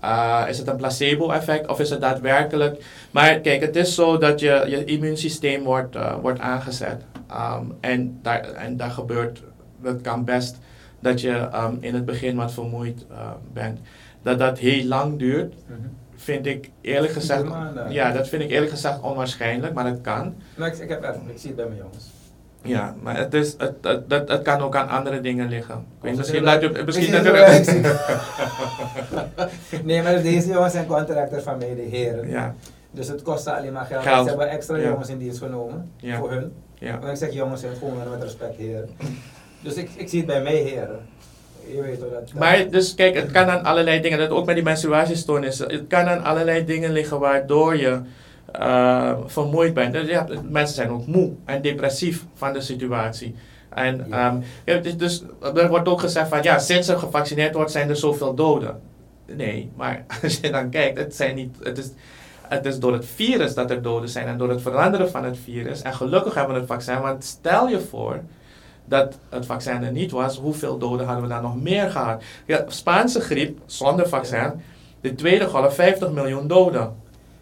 Uh, is het een placebo-effect of is het daadwerkelijk? Maar kijk, het is zo dat je, je immuunsysteem wordt, uh, wordt aangezet. Um, en, daar, en daar gebeurt, dat kan best dat je um, in het begin wat vermoeid uh, bent. Dat dat heel lang duurt, Mhm. vind ik eerlijk gezegd, ja, dat vind ik eerlijk gezegd onwaarschijnlijk, maar het kan. Ik, ik heb ervaring, ik zie het bij mijn jongens. Ja, maar het, is, het, het, het, het kan ook aan andere dingen liggen. Ik misschien dat u, misschien dat nee, maar deze jongens zijn contractors van mij, de heren. ja, Dus het kost ze alleen maar geld. Geld. Ze hebben extra Ja. jongens in dienst genomen. Ja. Voor hun. ja. Want ik zeg jongens, gewoon met respect heren. Dus ik, ik zie het bij mij heren. Je weet wel dat. Maar dus kijk, het kan aan allerlei dingen, dat ook met die menstruatiestoornissen, het kan aan allerlei dingen liggen waardoor je eh, vermoeid bent. Dus ja, mensen zijn ook moe en depressief van de situatie. En Ja. ehm, ja, dus, dus er wordt ook gezegd van ja, sinds er gevaccineerd wordt zijn er zoveel doden. Nee, maar als je dan kijkt, het, zijn niet, het, is, het is door het virus dat er doden zijn en door het veranderen van het virus. En gelukkig hebben we het vaccin, want stel je voor dat het vaccin er niet was, hoeveel doden hadden we dan nog meer gehad? Ja, Spaanse griep zonder vaccin, de tweede golf 50 miljoen doden.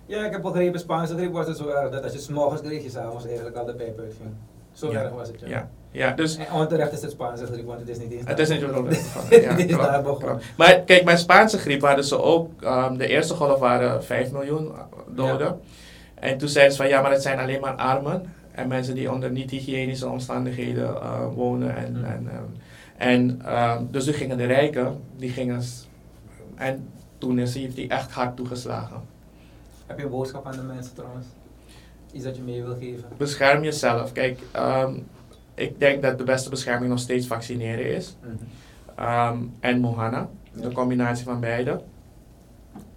Ja, ik heb begrepen, Spaanse griep was het zo erg dat als je s'morgens kreeg je s'avonds eigenlijk al de pijp uitging. Zo Ja. erg was het, ja. Ja, ja dus En onterecht is het Spaanse griep, want het is niet eens het is niet zo ja, Het is klopt, daar begonnen. Maar kijk, bij Spaanse griep hadden ze ook, ehm, de eerste golf waren 5 miljoen doden. En toen zeiden ze van ja, maar het zijn alleen maar armen en mensen die onder niet-hygiënische omstandigheden eh, wonen. En, Hmm. en, ehm, en ehm, dus toen gingen de rijken, die gingen. En toen is, heeft hij echt hard toegeslagen. Heb je een boodschap aan de mensen trouwens? Iets dat je mee wil geven? Bescherm jezelf. Kijk, ehm, ik denk dat de beste bescherming nog steeds vaccineren is. Ehm, en Mohana, de combinatie van beide.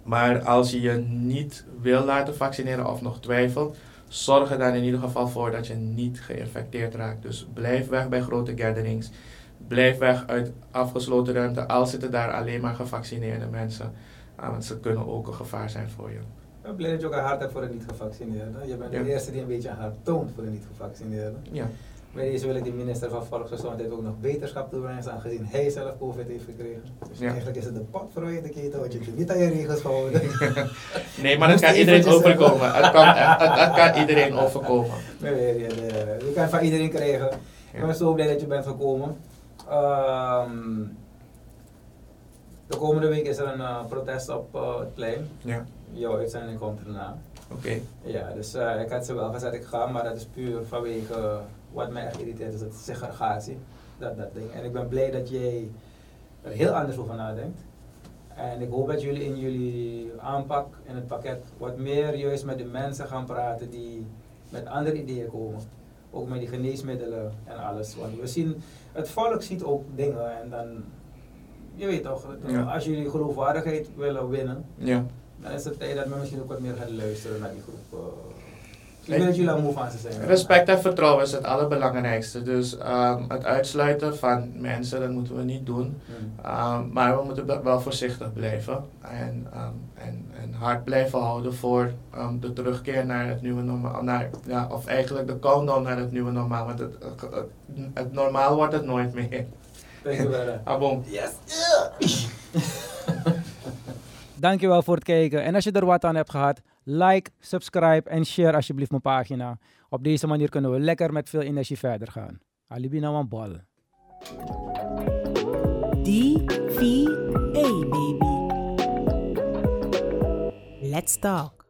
Maar als je je niet wil laten vaccineren of nog twijfelt, zorg er dan in ieder geval voor dat je niet geïnfecteerd raakt. Dus blijf weg bij grote gatherings. Blijf weg uit afgesloten ruimte, al zitten daar alleen maar gevaccineerde mensen. Ah, want ze kunnen ook een gevaar zijn voor je. Ik ben blij dat je ook een hart hebt voor een niet-gevaccineerde. Je bent Ja. de eerste die een beetje een hart toont voor een niet-gevaccineerde. Ja. Bij deze wil ik de minister van Volksgezondheid ook nog beterschap toewensen, aangezien hij zelf COVID heeft gekregen. Dus Ja. eigenlijk is het de pot keten, want je hebt niet aan je regels gehouden. Nee, maar Moest kan iedereen overkomen. Het kan, iedereen overkomen. Nee, nee, nee, nee. Je kan het van iedereen krijgen. Ik Ja. ben zo blij dat je bent gekomen. Ehm, de komende week is er een eh, protest op eh, het plein. Ja, Jouw uitzending komt erna. oké. Ja, dus eh, ik had ze wel gezegd ik ga, maar dat is puur vanwege wat mij echt irriteert is het segregatie. Dat, dat ding. En ik ben blij dat jij er heel anders over nadenkt. En ik hoop dat jullie in jullie aanpak in het pakket wat meer juist met de mensen gaan praten die met andere ideeën komen. Ook met die geneesmiddelen en alles. Want we zien, het volk ziet ook dingen en dan, je weet toch, Ja. als jullie geloofwaardigheid willen winnen, Ja. Dan is het tijd dat men misschien ook wat meer gaat luisteren naar die groep. eh. ik dat jullie al moe van ze zijn. Respect en vertrouwen is het allerbelangrijkste. Dus ehm, het uitsluiten van mensen, dat moeten we niet doen. Hmm. Ehm, maar we moeten wel voorzichtig blijven en, ehm, en, en hard blijven houden voor de terugkeer naar het nieuwe normaal. Naar, ja, of eigenlijk de countdown naar het nieuwe normaal. Want het, het, normaal wordt het nooit meer. Dankjewel. Ah, bon. Yes! Dankjewel voor het kijken. En als je er wat aan hebt gehad, like, subscribe en share alsjeblieft mijn pagina. Op deze manier kunnen we lekker met veel energie verder gaan. Alibi nou een bal. DVA, baby. Let's talk.